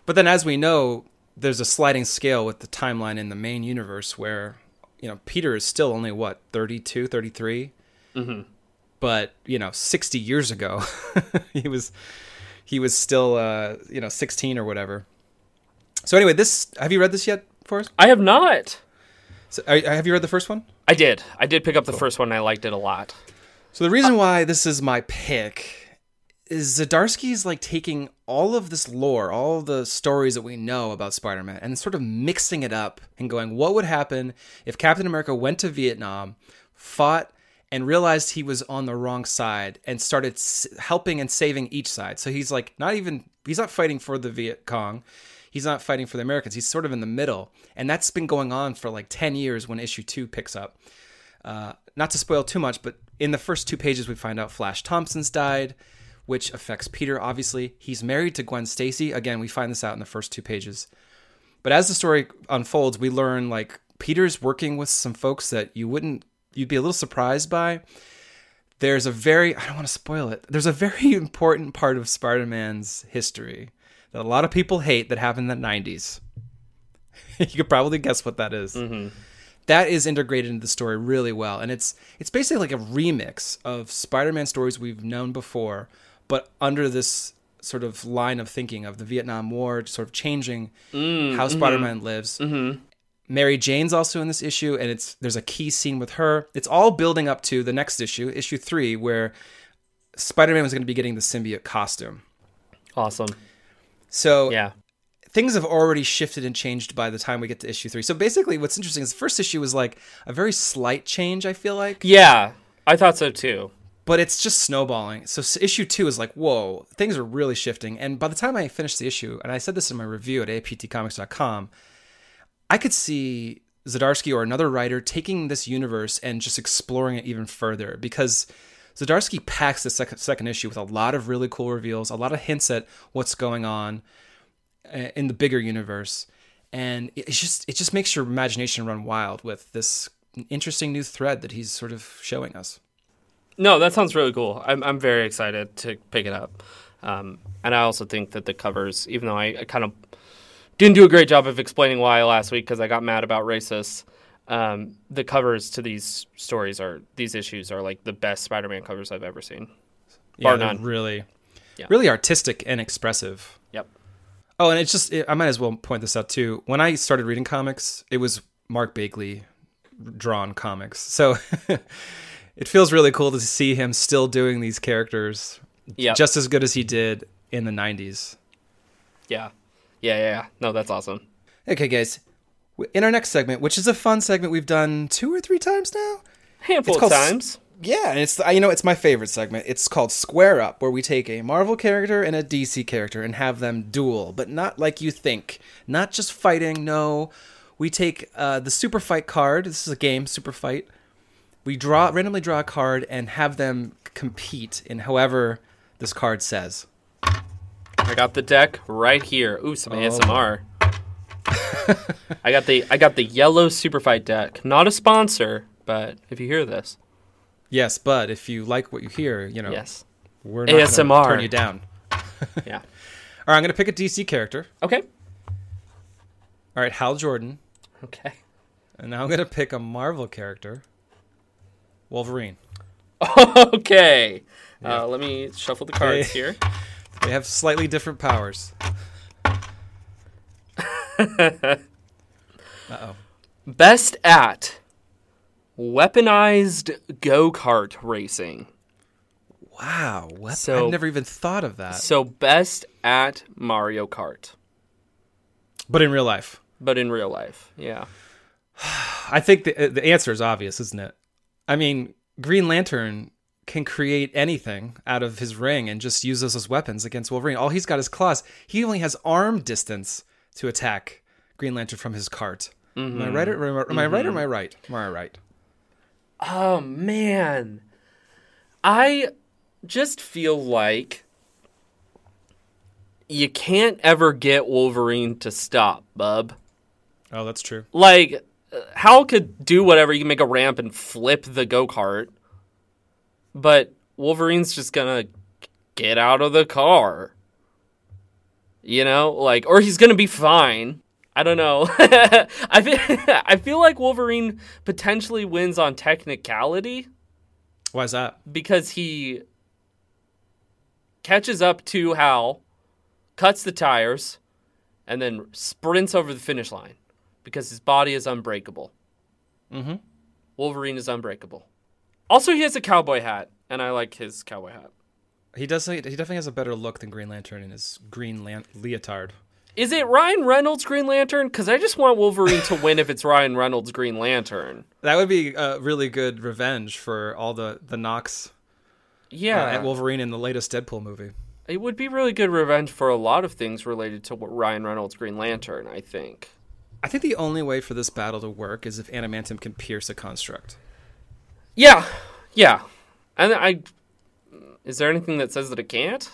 But then as we know, there's a sliding scale with the timeline in the main universe where, you know, Peter is still only what, 32, 33? Mm-hmm. But, you know, 60 years ago, *laughs* he was he was still uh, you know, 16 or whatever. So anyway, this have you read this yet, Forrest? I have not. So, are, have you read the first one? I did. I did pick up the first one. and I liked it a lot. So the reason why this is my pick is Zdarsky's like taking all of this lore, all the stories that we know about Spider-Man, and sort of mixing it up and going, what would happen if Captain America went to Vietnam, fought, and realized he was on the wrong side, and started s- helping and saving each side. So he's like not even he's not fighting for the Viet Cong. He's not fighting for the Americans. He's sort of in the middle. And that's been going on for like 10 years when issue 2 picks up. Uh, not to spoil too much, but in the first two pages, we find out Flash Thompson's died, which affects Peter, obviously. He's married to Gwen Stacy. Again, we find this out in the first two pages. But as the story unfolds, we learn like Peter's working with some folks that you wouldn't, you'd be a little surprised by. There's a very, I don't want to spoil it, there's a very *laughs* important part of Spider Man's history that a lot of people hate that happened in the 90s. *laughs* you could probably guess what that is mm-hmm. that is integrated into the story really well and it's it's basically like a remix of spider-man stories we've known before but under this sort of line of thinking of the vietnam war sort of changing mm, how mm-hmm. spider-man lives mm-hmm. Mary jane's also in this issue and it's there's a key scene with her it's all building up to the next issue issue three where spider-man was going to be getting the symbiote costume Awesome. so Yeah. things have already shifted and changed by the time we get to issue three. So basically, what's interesting is the first issue was like a very slight change. I feel like, Yeah. I thought so too. but it's just snowballing. So issue two is like, whoa, things are really shifting. And by the time I finished the issue, and I said this in my review at AIPTcomics.com, I could see Zdarsky or another writer taking this universe and just exploring it even further because Zdarsky packs the second, second issue with a lot of really cool reveals, a lot of hints at what's going on uh, in the bigger universe, and it just it just makes your imagination run wild with this interesting new thread that he's sort of showing us. No, that sounds really cool. I'm I'm very excited to pick it up, um, and I also think that the covers, even though I, I kind of didn't do a great job of explaining why last week because I got mad about racists. Um, the covers to these stories are these issues are like the best Spider-Man covers I've ever seen. Yeah, Bar none. really, Yeah. really artistic and expressive. Yep. Oh, and it's just I might as well point this out too. When I started reading comics, it was Mark Bagley drawn comics, so *laughs* it feels really cool to see him still doing these characters Yeah. just as good as he did in the '90s. yeah. Yeah. Yeah. Yeah. No, that's awesome. Okay, guys. In our next segment, which is a fun segment we've done two or three times now. Handful It's of times. Yeah, and it's you know it's my favorite segment. It's called Square Up, where we take a Marvel character and a DC character and have them duel, but not like you think. Not just fighting. No, we take uh, the Super Fight card. This is a game, Super Fight. We draw randomly draw a card and have them compete in however this card says. I got the deck right here. Ooh, Oh. some ASMR. *laughs* I got the I got the yellow super fight deck. Not a sponsor, but if you hear this, Yes, but if you like what you hear, you know yes. we're not ASMR. turn you down. *laughs* Yeah. *laughs* All right, I'm gonna pick a DC character. Okay. All right, Hal Jordan, Okay. and now I'm gonna pick a Marvel character, Wolverine. okay. Uh, let me shuffle the cards Okay. here. They have slightly different powers. *laughs* Uh-oh. Best at weaponized go kart racing. Wow. What? So- I've never even thought of that. So best at Mario Kart, But in real life, but in real life. Yeah. *sighs* I think the uh, the answer is obvious, isn't it? I mean, Green Lantern can create anything out of his ring and just use those as weapons against Wolverine. All he's got is claws. He only has arm distance to attack Green Lantern from his cart. Am I right? Or, am I right or am I right? Am I right? Oh man. I just feel like you can't ever get Wolverine to stop, bub. Oh, that's true. Like uh, Hal could do whatever, you can make a ramp and flip the go-kart. But Wolverine's just to get out of the car. You know, like or he's to be fine. I don't know. *laughs* I feel *laughs* I feel like Wolverine potentially wins on technicality Why is that? because he catches up to Hal, cuts the tires, and then sprints over the finish line because his body is unbreakable. Mm-hmm. Wolverine is unbreakable. Also, he has a cowboy hat, and I like his cowboy hat. He does. He definitely has a better look than Green Lantern in his green lan- leotard. Is it Ryan Reynolds Green Lantern? Because I just want Wolverine to win if it's Ryan Reynolds Green Lantern. That would be a really good revenge for all the the knocks uh, Yeah, at Wolverine in the latest Deadpool movie. it would be really good revenge for a lot of things related to Ryan Reynolds Green Lantern. I think. I think the only way for this battle to work is if Adamantium can pierce a construct. Yeah, yeah. And I is there anything that says that it can't?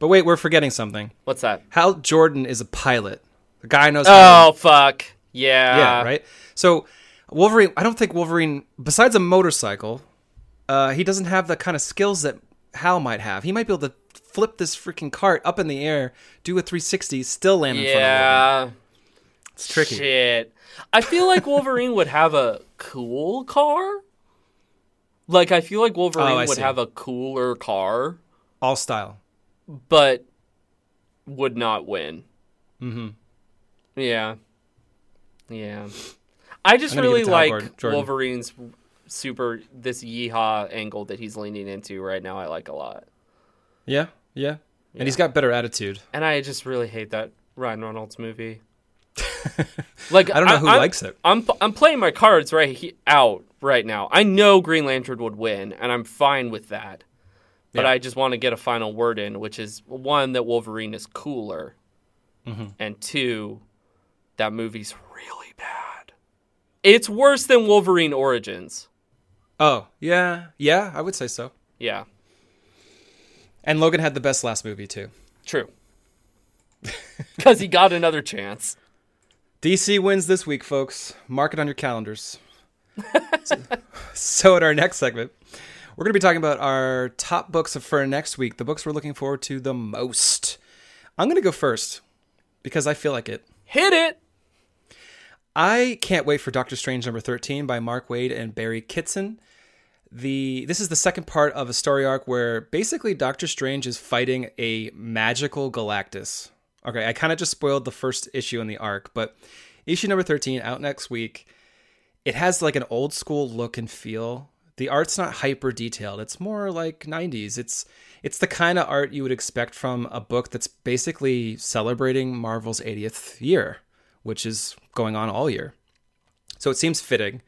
But wait, we're forgetting something. What's that? Hal Jordan is a pilot. The guy knows. how Oh fuck. Yeah. yeah, right. So Wolverine. I don't think Wolverine, besides a motorcycle, uh, he doesn't have the kind of skills that Hal might have. He might be able to flip this freaking cart up in the air, do a 360, still land in front of. Yeah. It's tricky. Shit. I feel like Wolverine would have a cool car. Like I feel like Wolverine Oh, would see. have a cooler car, All style. but would not win. Mm-hmm. Yeah. Yeah. I just I'm gonna give really it to Hal like Jordan. Wolverine's super this yeehaw angle that he's leaning into right now. I like a lot. Yeah, yeah. And he's got better attitude. And I just really hate that Ryan Reynolds movie. *laughs* like I don't know who I'm- likes it. I'm I'm playing my cards right he, out right now. I know Green Lantern would win, and I'm fine with that. But Yeah. I just want to get a final word in, which is one that Wolverine is cooler, Mm-hmm. and two, that movie's really bad. It's worse than Wolverine Origins. Oh, yeah. Yeah, I would say so. Yeah, And Logan had the best last movie, too. true. *laughs* Because he got another chance. DC wins this week, folks. Mark it on your calendars. So, *laughs* so, in our next segment, we're going to be talking about our top books for next week, the books we're looking forward to the most. I'm going to go first because I feel like it. Hit it. I can't wait for Doctor Strange number 13 by Mark Waid and Barry Kitson. The this is the second part of a story arc where basically Doctor Strange is fighting a magical Galactus. Okay, I kind of just spoiled the first issue in the arc, but issue number 13 out next week. It has like an old school look and feel. The art's not hyper detailed. It's more like 90s. It's it's the kind of art you would expect from a book that's basically celebrating Marvel's 80th year, which is going on all year. So it seems fitting.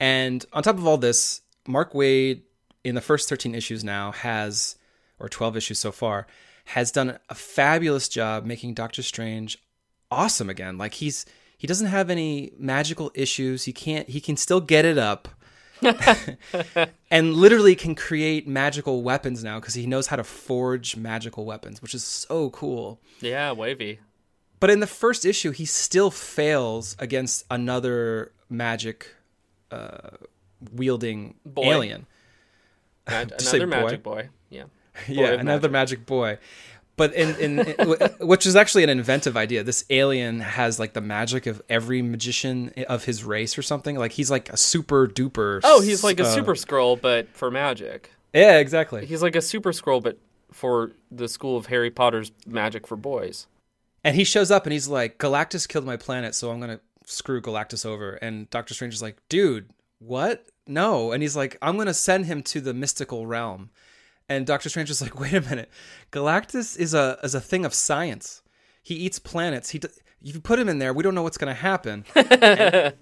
And on top of all this, Mark Waid in the first 13 issues now has or 12 issues so far has done a fabulous job making Doctor Strange awesome again. Like he's he doesn't have any magical issues. He can't he can still get it up. *laughs* and literally can create magical weapons now because he knows how to forge magical weapons, which is so cool. Yeah, wavy. But in the first issue, he still fails against another magic uh, wielding Boy. alien. Mag- Did you say another boy? magic boy. Yeah. *laughs* yeah, of another magic. boy. But in, in, in which is actually an inventive idea. This alien has like the magic of every magician of his race or something. Like he's like a super duper. Oh, he's like a uh, super scroll, but for magic. Yeah, exactly. He's like a Super-Skrull, but for the school of Harry Potter's magic for boys. And he shows up and he's like, Galactus killed my planet, so I'm gonna screw Galactus over. And Doctor Strange is like, dude, what? No. And he's like, I'm gonna send him to the mystical realm. And Doctor Strange is like, *laughs* wait a minute, Galactus is a is a thing of science. He eats planets. He d- if you put him in there, we don't know what's gonna happen. *laughs*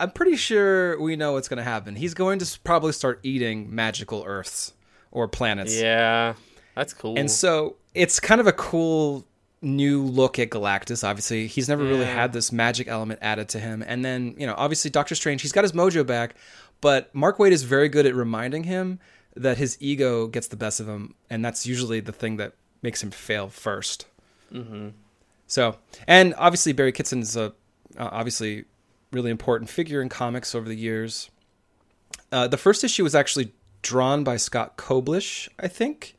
I'm pretty sure we know what's gonna happen. He's going to probably start eating magical Earths or planets. Yeah, that's cool. And so it's kind of a cool new look at Galactus. Obviously, he's never really had this magic element added to him. And then, you know, obviously Doctor Strange, he's got his mojo back, but Mark Waid is very good at reminding him that his ego gets the best of him, and that's usually the thing that makes him fail 1st hmm So, and obviously Barry Kitson is a uh, obviously really important figure in comics over the years. Uh, the first issue was actually drawn by Scott Koblish, I think,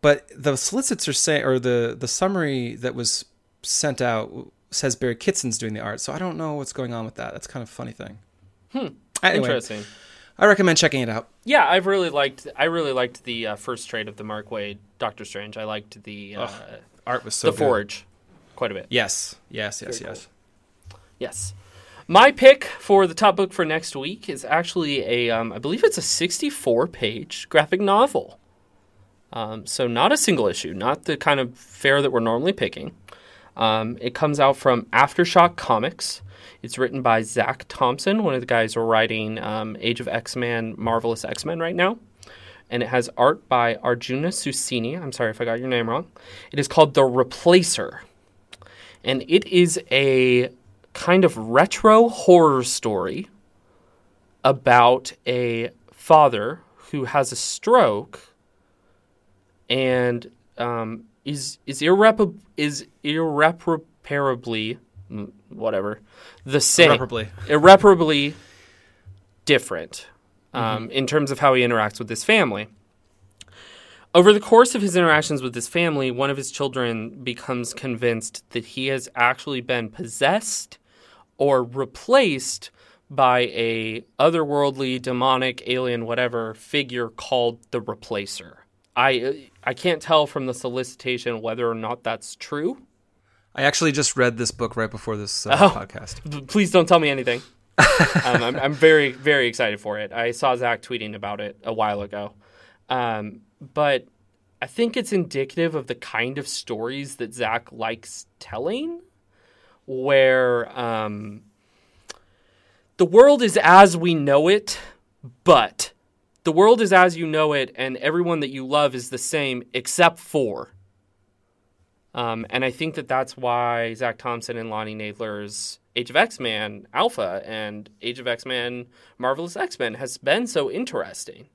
but the solicits are saying, or the the summary that was sent out says Barry Kitson's doing the art. So I don't know what's going on with that. That's kind of a funny thing. Hmm. Anyway, Interesting. I recommend checking it out. Yeah, I've really liked. I really liked the uh, first trade of the Mark Waid Doctor Strange. I liked the uh, Art was so the good. Forge quite a bit. Yes, yes, yes, Very yes. Yes. My pick for the top book for next week is actually a, um, I believe it's a 64 page graphic novel. Um, so, not a single issue, not the kind of fare that we're normally picking. Um, it comes out from Aftershock Comics. It's written by Zac Thompson, one of the guys who are writing um, Age of X Men, Marvelous X Men right now. And it has art by Arjuna Susini. I'm sorry if I got your name wrong. It is called The Replacer. And it is a kind of retro horror story about a father who has a stroke and um, is is irrepar- is irreparably whatever the same Irreparably. irreparably different um, in terms of how he interacts with his family. Over the course of his interactions with his family, one of his children becomes convinced that he has actually been possessed or replaced by a otherworldly, demonic, alien, whatever figure called the Replacer. I I can't tell from the solicitation whether or not that's true. I actually just read this book right before this uh, Oh. podcast. Please don't tell me anything. *laughs* um, I'm, I'm very, very excited for it. I saw Zac tweeting about it a while ago. Um, but I think it's indicative of the kind of stories that Zac likes telling, where um, the world is as we know it, but the world is as you know it, and everyone that you love is the same except for. Um, and I think that that's why Zac Thompson and Lonnie Nadler's Age of X Men Alpha and Age of X Men Marvelous X Men has been so interesting.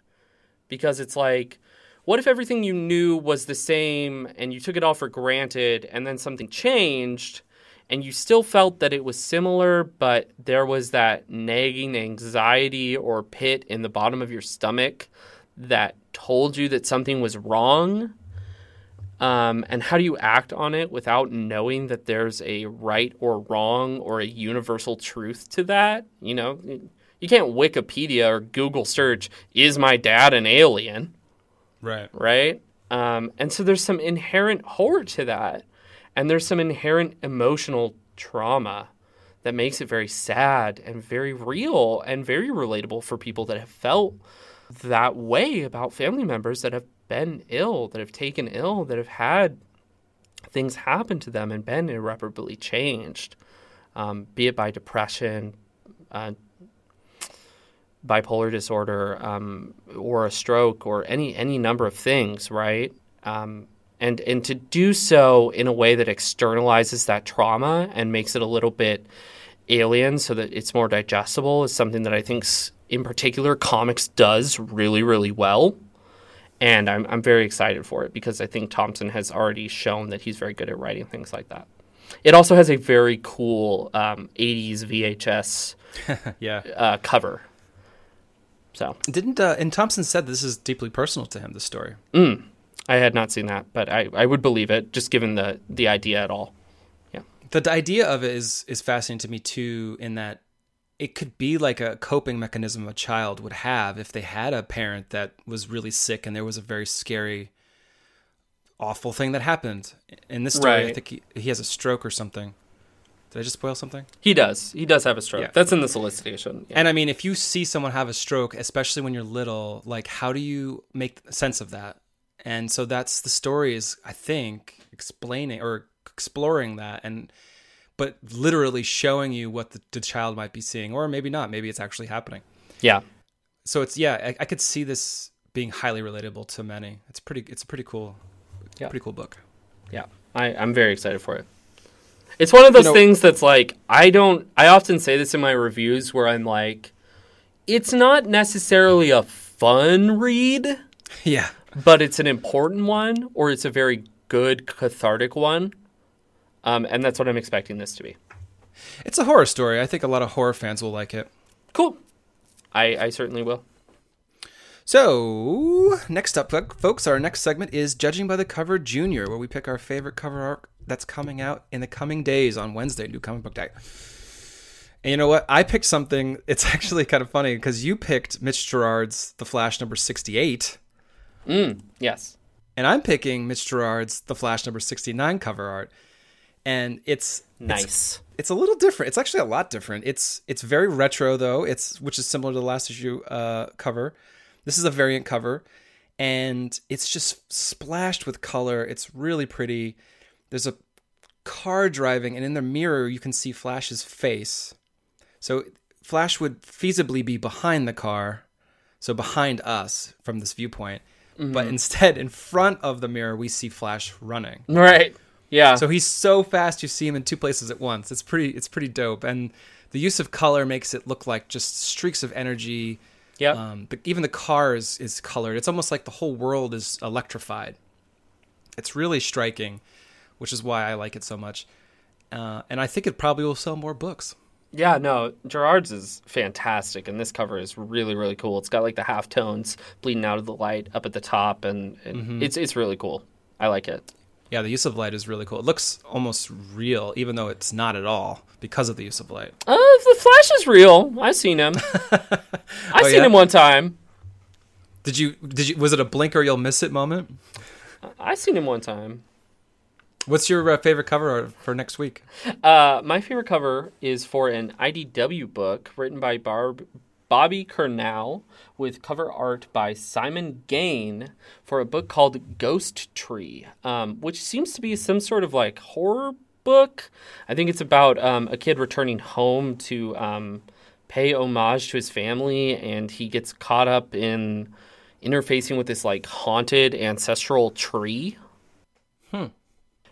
Because it's like, what if everything you knew was the same and you took it all for granted and then something changed and you still felt that it was similar, but there was that nagging anxiety or pit in the bottom of your stomach that told you that something was wrong? Um, and how do you act on it without knowing that there's a right or wrong or a universal truth to that? You know, you can't Wikipedia or Google search, is my dad an alien? Right. Right? Um, and so there's some inherent horror to that. And there's some inherent emotional trauma that makes it very sad and very real and very relatable for people that have felt that way about family members that have been ill, that have taken ill, that have had things happen to them and been irreparably changed, um, be it by depression, uh, bipolar disorder, um, or a stroke, or any any number of things, right? Um, and and to do so in a way that externalizes that trauma and makes it a little bit alien, so that it's more digestible, is something that I think, in particular, comics does really really well. And I'm I'm very excited for it because I think Thompson has already shown that he's very good at writing things like that. It also has a very cool um, 80s VHS *laughs* yeah. uh, cover. So Didn't uh, and Thompson said this is deeply personal to him. This story. mm, I had not seen that, but I, I would believe it just given the the idea at all. Yeah, the idea of it is is fascinating to me too. In that it could be like a coping mechanism a child would have if they had a parent that was really sick and there was a very scary, awful thing that happened. In this story, I think he, he has a stroke or something. Did I just spoil something? He does. He does have a stroke. Yeah. That's in the solicitation. Yeah. And I mean, if you see someone have a stroke, especially when you're little, like how do you make sense of that? And so that's the story is I think explaining or exploring that and but literally showing you what the, the child might be seeing or maybe not, maybe it's actually happening. yeah. So it's yeah, I, I could see this being highly relatable to many. It's pretty it's a pretty cool Yeah. pretty cool book. Yeah. I, I'm very excited for it. It's one of those know- things that's like I don't I often say this in my reviews where I'm like it's not necessarily a fun read, *laughs* Yeah. but it's an important one or it's a very good cathartic one. Um, and that's what I'm expecting this to be. It's a horror story. I think a lot of horror fans will like it. Cool. I, I certainly will. So, next up, folks, our next segment is Judging by the Cover Junior, where we pick our favorite cover art that's coming out in the coming days on Wednesday, New Comic Book Day. And you know what? I picked something, *laughs* it's actually kind of funny because you picked Mitch Gerads' The Flash number 68, Mm, yes. and I'm picking Mitch Gerads' The Flash number 69 cover art. And it's Nice. It's, it's a little different. It's actually a lot different. It's it's very retro though. It's which is similar to the last issue uh, cover. This is a variant cover, and it's just splashed with color. It's really pretty. There's a car driving, and in the mirror you can see Flash's face. So Flash would feasibly be behind the car, so behind us from this viewpoint. But instead, in front of the mirror, we see Flash running. Right. Yeah. So he's so fast you see him in two places at once. It's pretty it's pretty dope. And the use of color makes it look like just streaks of energy. yeah. Um, but even the car is, is colored. It's almost like the whole world is electrified. It's really striking, which is why I like it so much. Uh, and I think it probably will sell more books. Yeah, no, Gerads is fantastic, and this cover is really, really cool. It's got like the half tones bleeding out of the light up at the top, and, and it's it's really cool. I like it. Yeah, the use of light is really cool. It looks almost real, even though it's not at all because of the use of light. Uh, the Flash is real. I've seen him. *laughs* I've Oh, seen yeah? him one time. Did you did you was it a blink or you'll miss it moment? I've seen him one time. What's your uh, favorite cover for next week? Uh, my favorite cover is for an IDW book written by Barb, Bobby Curnow with cover art by Simon Gane for a book called Ghost Tree, um, which seems to be some sort of like horror book. I think it's about um, a kid returning home to um, pay homage to his family, and he gets caught up in interfacing with this like haunted ancestral tree.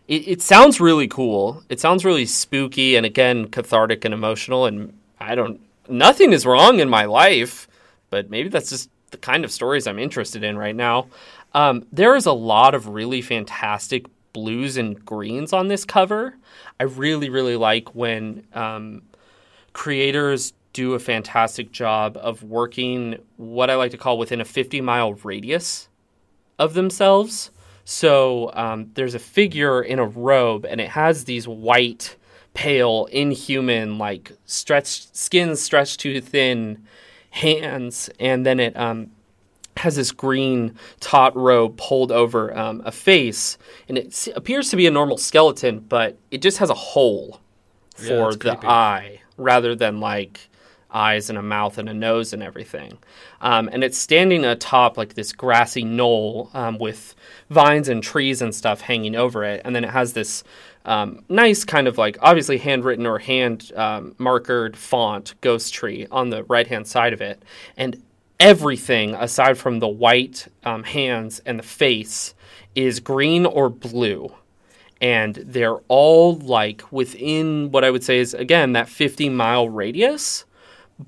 it, it sounds really cool. It sounds really spooky and again cathartic and emotional. And I don't, nothing is wrong in my life, but maybe that's just the kind of stories I'm interested in right now. Um, there is a lot of really fantastic blues and greens on this cover. I really, really like when um, creators do a fantastic job of working what I like to call within a 50 mile radius of themselves. So um, there's a figure in a robe, and it has these white, pale, inhuman, like stretched skin stretched too thin hands, and then it um, has this green taut robe pulled over um, a face, and it appears to be a normal skeleton, but it just has a hole for Yeah, the creepy. eye rather than like eyes and a mouth and a nose and everything. Um, and it's standing atop like this grassy knoll um, with vines and trees and stuff hanging over it. And then it has this um, nice kind of like obviously handwritten or hand um, markered font ghost tree on the right hand side of it. And everything aside from the white um, hands and the face is green or blue and they're all like within what I would say is again that 50 mile radius.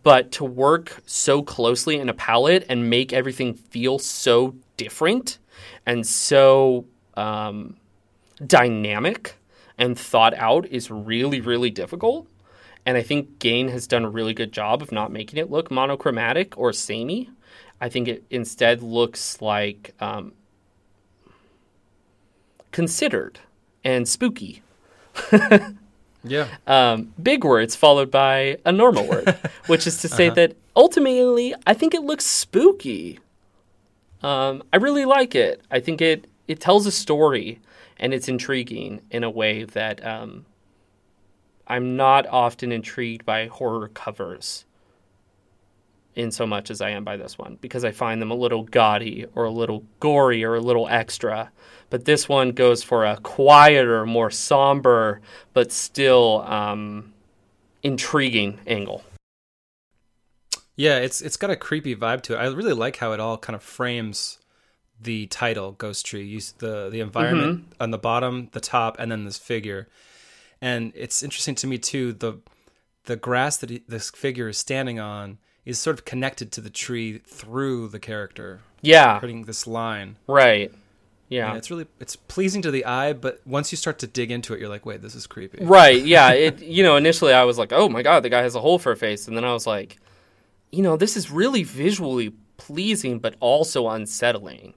But to work so closely in a palette and make everything feel so different and so um, dynamic and thought out is really, really difficult. And I think Gane has done a really good job of not making it look monochromatic or samey. I think it instead looks like um, considered and spooky. *laughs* Yeah. Um, big words followed by a normal word, *laughs* which is to say that ultimately, I think it looks spooky. Um, I really like it. I think it it tells a story and it's intriguing in a way that um, I'm not often intrigued by horror covers in so much as I am by this one because I find them a little gaudy or a little gory or a little extra. But this one goes for a quieter, more somber, but still um, intriguing angle. Yeah, it's it's got a creepy vibe to it. I really like how it all kind of frames the title Ghost Tree. You, the the environment on the bottom, the top, and then this figure. And it's interesting to me too. The the grass that he, this figure is standing on is sort of connected to the tree through the character, Yeah, putting this line. right. Yeah. It's really it's pleasing to the eye, but once you start to dig into it, you're like, wait, this is creepy. Right. Yeah. *laughs* It. You know, initially I was like, "Oh my god, the guy has a hole for a face," and then I was like, you know, this is really visually pleasing, but also unsettling.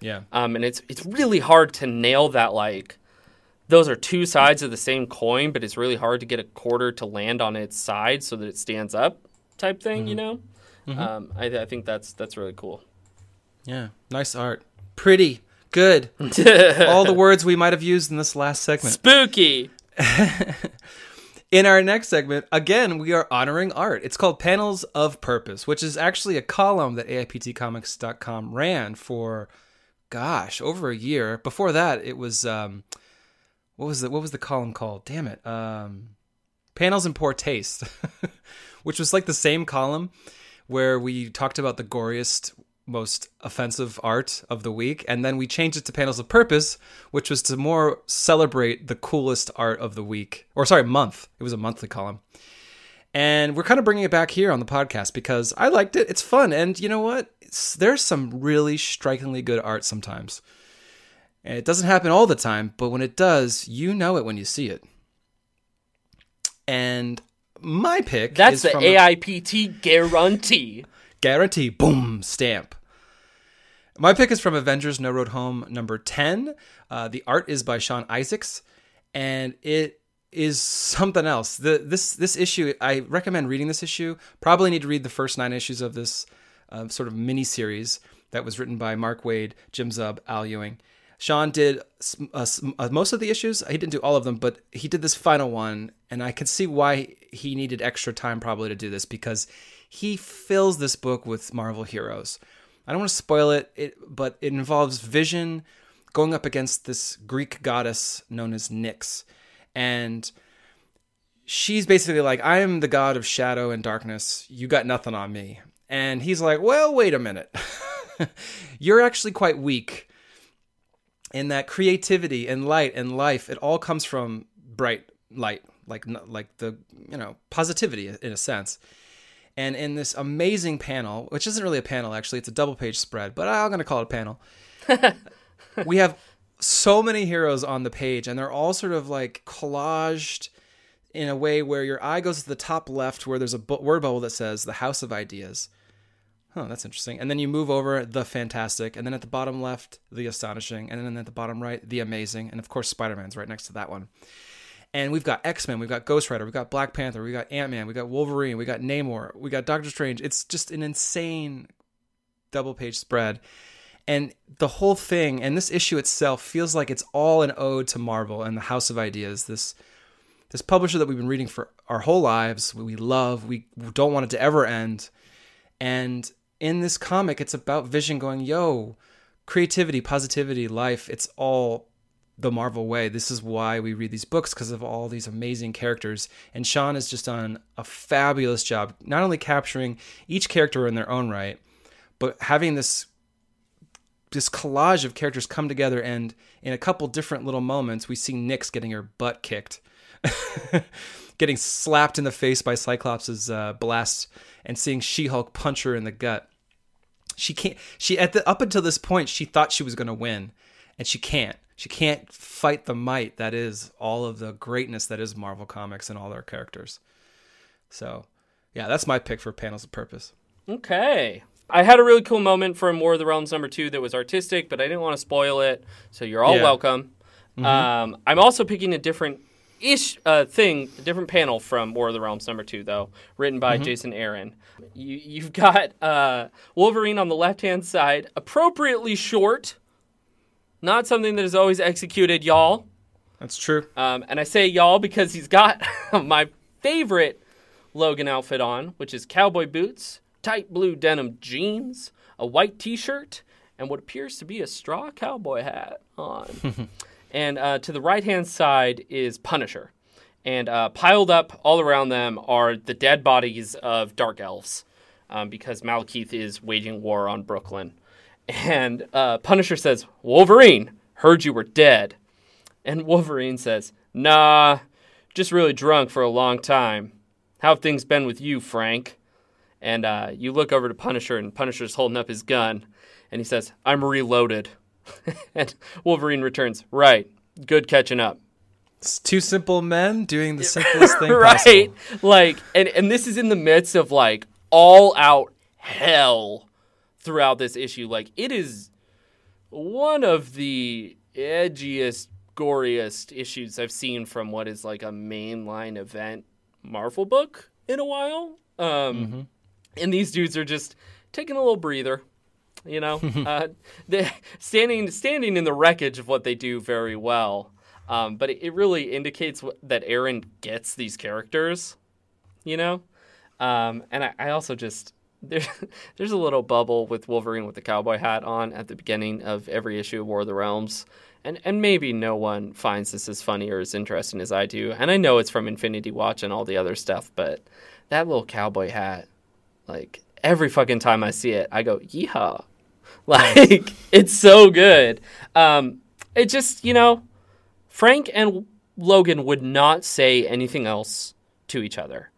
Yeah. Um, and it's it's really hard to nail that. Like, those are two sides of the same coin, but it's really hard to get a quarter to land on its side so that it stands up, type thing. You know. Um, I, I think that's that's really cool. Yeah. Nice art. Pretty. Good. *laughs* all the words we might have used in this last segment. Spooky. *laughs* In our next segment, again, we are honoring art. It's called Panels of Purpose, which is actually a column that AIPTcomics.com ran for, gosh, over a year. Before that, it was um, what was the what was the column called? Damn it, um, Panels in Poor Taste, *laughs* which was like the same column where we talked about the goriest, most offensive art of the week, and then we changed it to Panels of Purpose, which was to more celebrate the coolest art of the week, or sorry, month. It was a monthly column. And we're kind of bringing it back here on the podcast because I liked it. It's fun. And you know what? It's, there's some really strikingly good art sometimes. And it doesn't happen all the time, but when it does, you know it when you see it. And my pick That's is the from AIPT guarantee. guarantee. Boom. Stamp. My pick is from avengers no road home number 10 uh, the art is by sean izaakse and it is something else. The, this this issue i recommend reading this issue. Probably need to read the first nine issues of this uh, sort of mini series that was written by mark waid jim zub al ewing sean did uh, uh, most of the issues he didn't do all of them but he did this final one and i could see why he needed extra time probably to do this because he fills this book with Marvel heroes. I don't want to spoil it, it, but it involves Vision going up against this Greek goddess known as Nyx. And she's basically like, I am the god of shadow and darkness. You got nothing on me. And he's like, Well, wait a minute. *laughs* You're actually quite weak. In that creativity and light and life, it all comes from bright light, like like the you know positivity in a sense. And in this amazing panel, which isn't really a panel actually, it's a double page spread, but I'm going to call it a panel. *laughs* we have so many heroes on the page, and they're all sort of like collaged in a way where your eye goes to the top left, where there's a bu- word bubble that says "the House of Ideas." Oh, that's interesting. And then you move over the fantastic, and then at the bottom left, the astonishing, and then at the bottom right, the amazing, and of course, Spider Man's right next to that one. And we've got X Men, we've got Ghost Rider, we've got Black Panther, we've got Ant Man, we've got Wolverine, we got Namor, we got Doctor Strange. It's just an insane double page spread. And the whole thing and this issue itself feels like it's all an ode to Marvel and the House of Ideas. This this publisher that we've been reading for our whole lives, we love, we don't want it to ever end. And in this comic, it's about Vision going, yo, creativity, positivity, life, it's all the Marvel way. This is why we read these books because of all these amazing characters. And Sean has just done a fabulous job, not only capturing each character in their own right, but having this this collage of characters come together and in a couple different little moments we see Nyx getting her butt kicked *laughs* getting slapped in the face by Cyclops' uh, blast and seeing She-Hulk punch her in the gut. She can't. She at the up until this point she thought she was going to win, and she can't. She can't fight the might that is all of the greatness that is Marvel Comics and all their characters. So, yeah, that's my pick for Panels of Purpose. Okay. I had a really cool moment from War of the Realms number two that was artistic, but I didn't want to spoil it. So you're all Yeah. welcome. Um, I'm also picking a different ish uh, thing, a different panel from War of the Realms number two, though, written by Jason Aaron. You, you've got uh, Wolverine on the left hand side, appropriately short, not something that is always executed, y'all. That's true. Um, and I say y'all because he's got *laughs* my favorite Logan outfit on, which is cowboy boots, tight blue denim jeans, a white t shirt, and what appears to be a straw cowboy hat on. *laughs* and uh, to the right hand side is Punisher. And uh, piled up all around them are the dead bodies of dark elves um, because Malekith is waging war on Brooklyn. And uh, Punisher says, Wolverine, heard you were dead. And Wolverine says, Nah, just really drunk for a long time. How have things been with you, Frank? And uh, you look over to Punisher, and Punisher's holding up his gun, and he says, I'm reloaded. *laughs* and Wolverine returns, Right, good catching up. It's two simple men doing the *laughs* simplest thing right? possible. Like, and, and this is in the midst of like all out hell throughout this issue. Like, it is one of the edgiest, goriest issues I've seen from what is like a mainline event Marvel book in a while. Um, And these dudes are just taking a little breather. You know, *laughs* uh, standing standing in the wreckage of what they do very well. Um, but it, it really indicates that Aaron gets these characters. You know, um, and I, I also just *laughs* there's there's a little bubble with Wolverine with the cowboy hat on at the beginning of every issue of War of the Realms. And, and maybe no one finds this as funny or as interesting as I do. And I know it's from Infinity Watch and all the other stuff, but that little cowboy hat, like every fucking time I see it, I go, yeehaw. *laughs* Like, it's so good. Um, it just, you know, Frank and Logan would not say anything else to each other.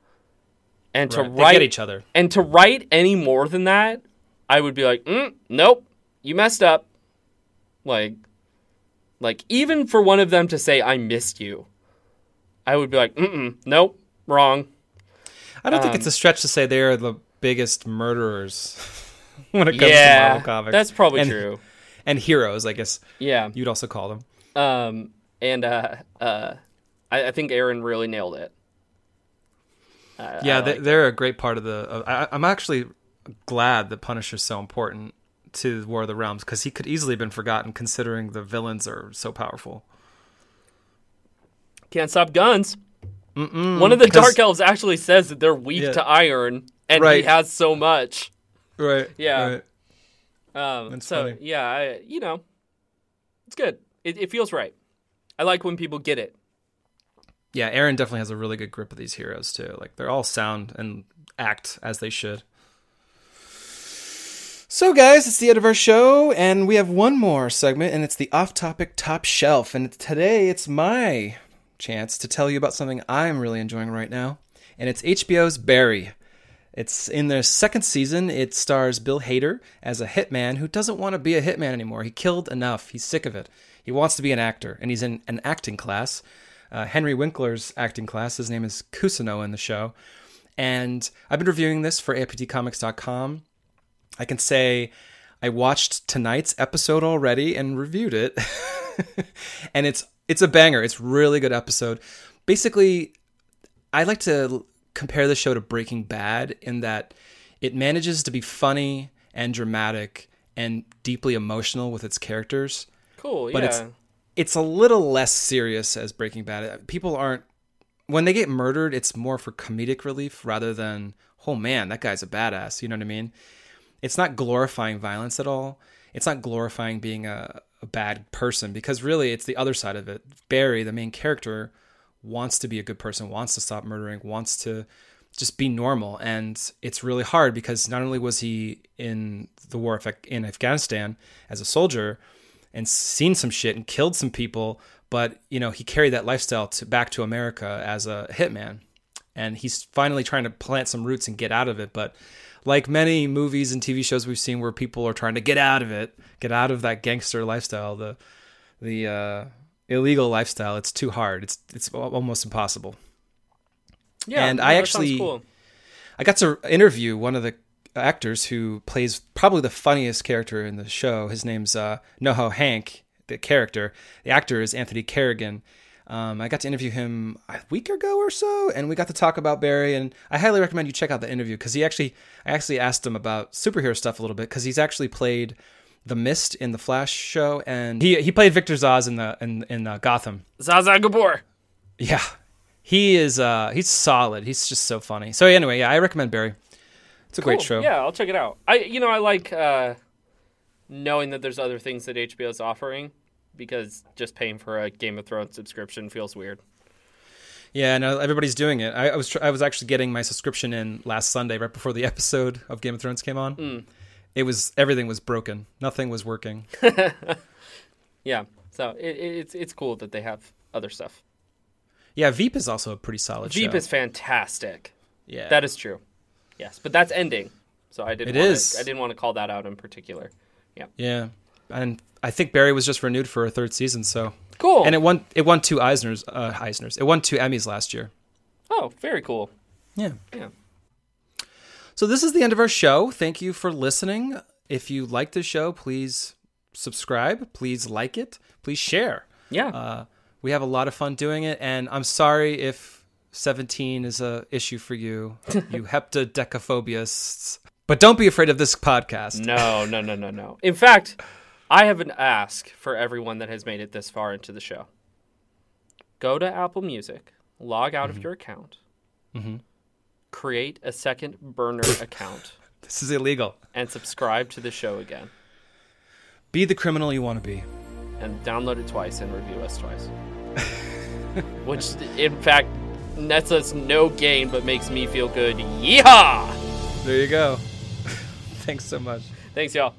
And to Right. Write each other. and to write any more than that, I would be like, mm, nope, you messed up. Like, like even for one of them to say I missed you, I would be like, mm, nope, wrong. I don't think Um, it's a stretch to say they're the biggest murderers *laughs* *laughs* when it comes to Marvel comics. that's probably and, true. And heroes, I guess Yeah, you'd also call them. um, and uh, uh, I, I think Aaron really nailed it. I- Yeah, I they, like- they're a great part of the. Of, I, I'm actually glad that Punisher's so important to War of the Realms because he could easily have been forgotten considering the villains are so powerful. can't stop guns. One of the dark elves actually says that they're weak Yeah. to iron, and he has so much. Right. Yeah. right. Um, That's so funny. yeah, I, you know, it's good. It, it feels right. I like when people get it. Yeah, Aaron definitely has a really good grip of these heroes too. Like they're all sound and act as they should. So, guys, it's the end of our show, and we have one more segment, and it's the off topic top shelf. And today it's my chance to tell you about something I'm really enjoying right now, and it's HBO's Barry. It's in their second season. It stars Bill Hader as a hitman who doesn't want to be a hitman anymore. He killed enough. He's sick of it. He wants to be an actor, and he's in an acting class. Uh, Henry Winkler's acting class. His name is Cousineau in the show. And I've been reviewing this for AIPTcomics.com. I can say I watched tonight's episode already and reviewed it. *laughs* and it's it's a banger. It's really good episode. Basically, I like to compare the show to Breaking Bad in that it manages to be funny and dramatic and deeply emotional with its characters. Cool, But yeah. it's it's a little less serious as Breaking Bad. People aren't when they get murdered, it's more for comedic relief rather than, oh man, that guy's a badass. You know what I mean? It's not glorifying violence at all. It's not glorifying being a, a bad person because really it's the other side of it. Barry, the main character, wants to be a good person, wants to stop murdering, wants to just be normal. And it's really hard because not only was he in the war in Afghanistan as a soldier and seen some shit and killed some people, but you know he carried that lifestyle to back to America as a hitman, and he's finally trying to plant some roots and get out of it. But like many movies and TV shows we've seen where people are trying to get out of it, get out of that gangster lifestyle, the the uh, illegal lifestyle, it's too hard. It's it's almost impossible. yeah, and I actually- cool. I got to interview one of the actors who plays probably the funniest character in the show. His name's uh, Noho Hank, the character. The actor is Anthony Carrigan. Um, I got to interview him a week ago or so, and we got to talk about Barry. And I highly recommend you check out the interview because he actually, I actually asked him about superhero stuff a little bit because he's actually played the Mist in the Flash show, and he he played Victor Zsasz in the in in uh, Gotham. Zsa Zsa Gabor. Yeah, he is. Uh, he's solid. He's just so funny. So anyway, yeah, I recommend Barry. It's a great show. Yeah, I'll check it out. I you know I like uh, knowing that there's other things that HBO is offering because just paying for a Game of Thrones subscription feels weird. Yeah, no, everybody's doing it. I, I was tr- I was actually getting my subscription in last Sunday, right before the *laughs* episode of Game of Thrones came on. Hmm. It was everything was broken. Nothing was working. *laughs* Yeah, so it, it, it's it's cool that they have other stuff. yeah, Veep is also a pretty solid Veep show. is fantastic. yeah, That is true. Yes, but that's ending. So I didn't. It wanna, is. I didn't want to call that out in particular. Yeah. Yeah, and I think Barry was just renewed for a third season. So Cool. and it won it won two Eisners uh, Eisners. It won two Emmys last year. oh, very cool. Yeah. Yeah. So this is the end of our show. Thank you for listening. If you like the show, please subscribe. Please like it. Please share. Yeah. Uh, we have a lot of fun doing it, and I'm sorry if 17 is a issue for you, *laughs* you heptadecaphobiasts. But don't be afraid of this podcast. no, no, no, no, no. In fact, I have an ask for everyone that has made it this far into the show. Go to Apple Music, log out of your account, create a second burner *laughs* account, This is illegal. and subscribe to the show again. Be the criminal you want to be. and download it twice and review us twice. *laughs* Which, in fact, nets us no gain but makes me feel good. Yeehaw! There you go. *laughs* Thanks so much. Thanks, y'all.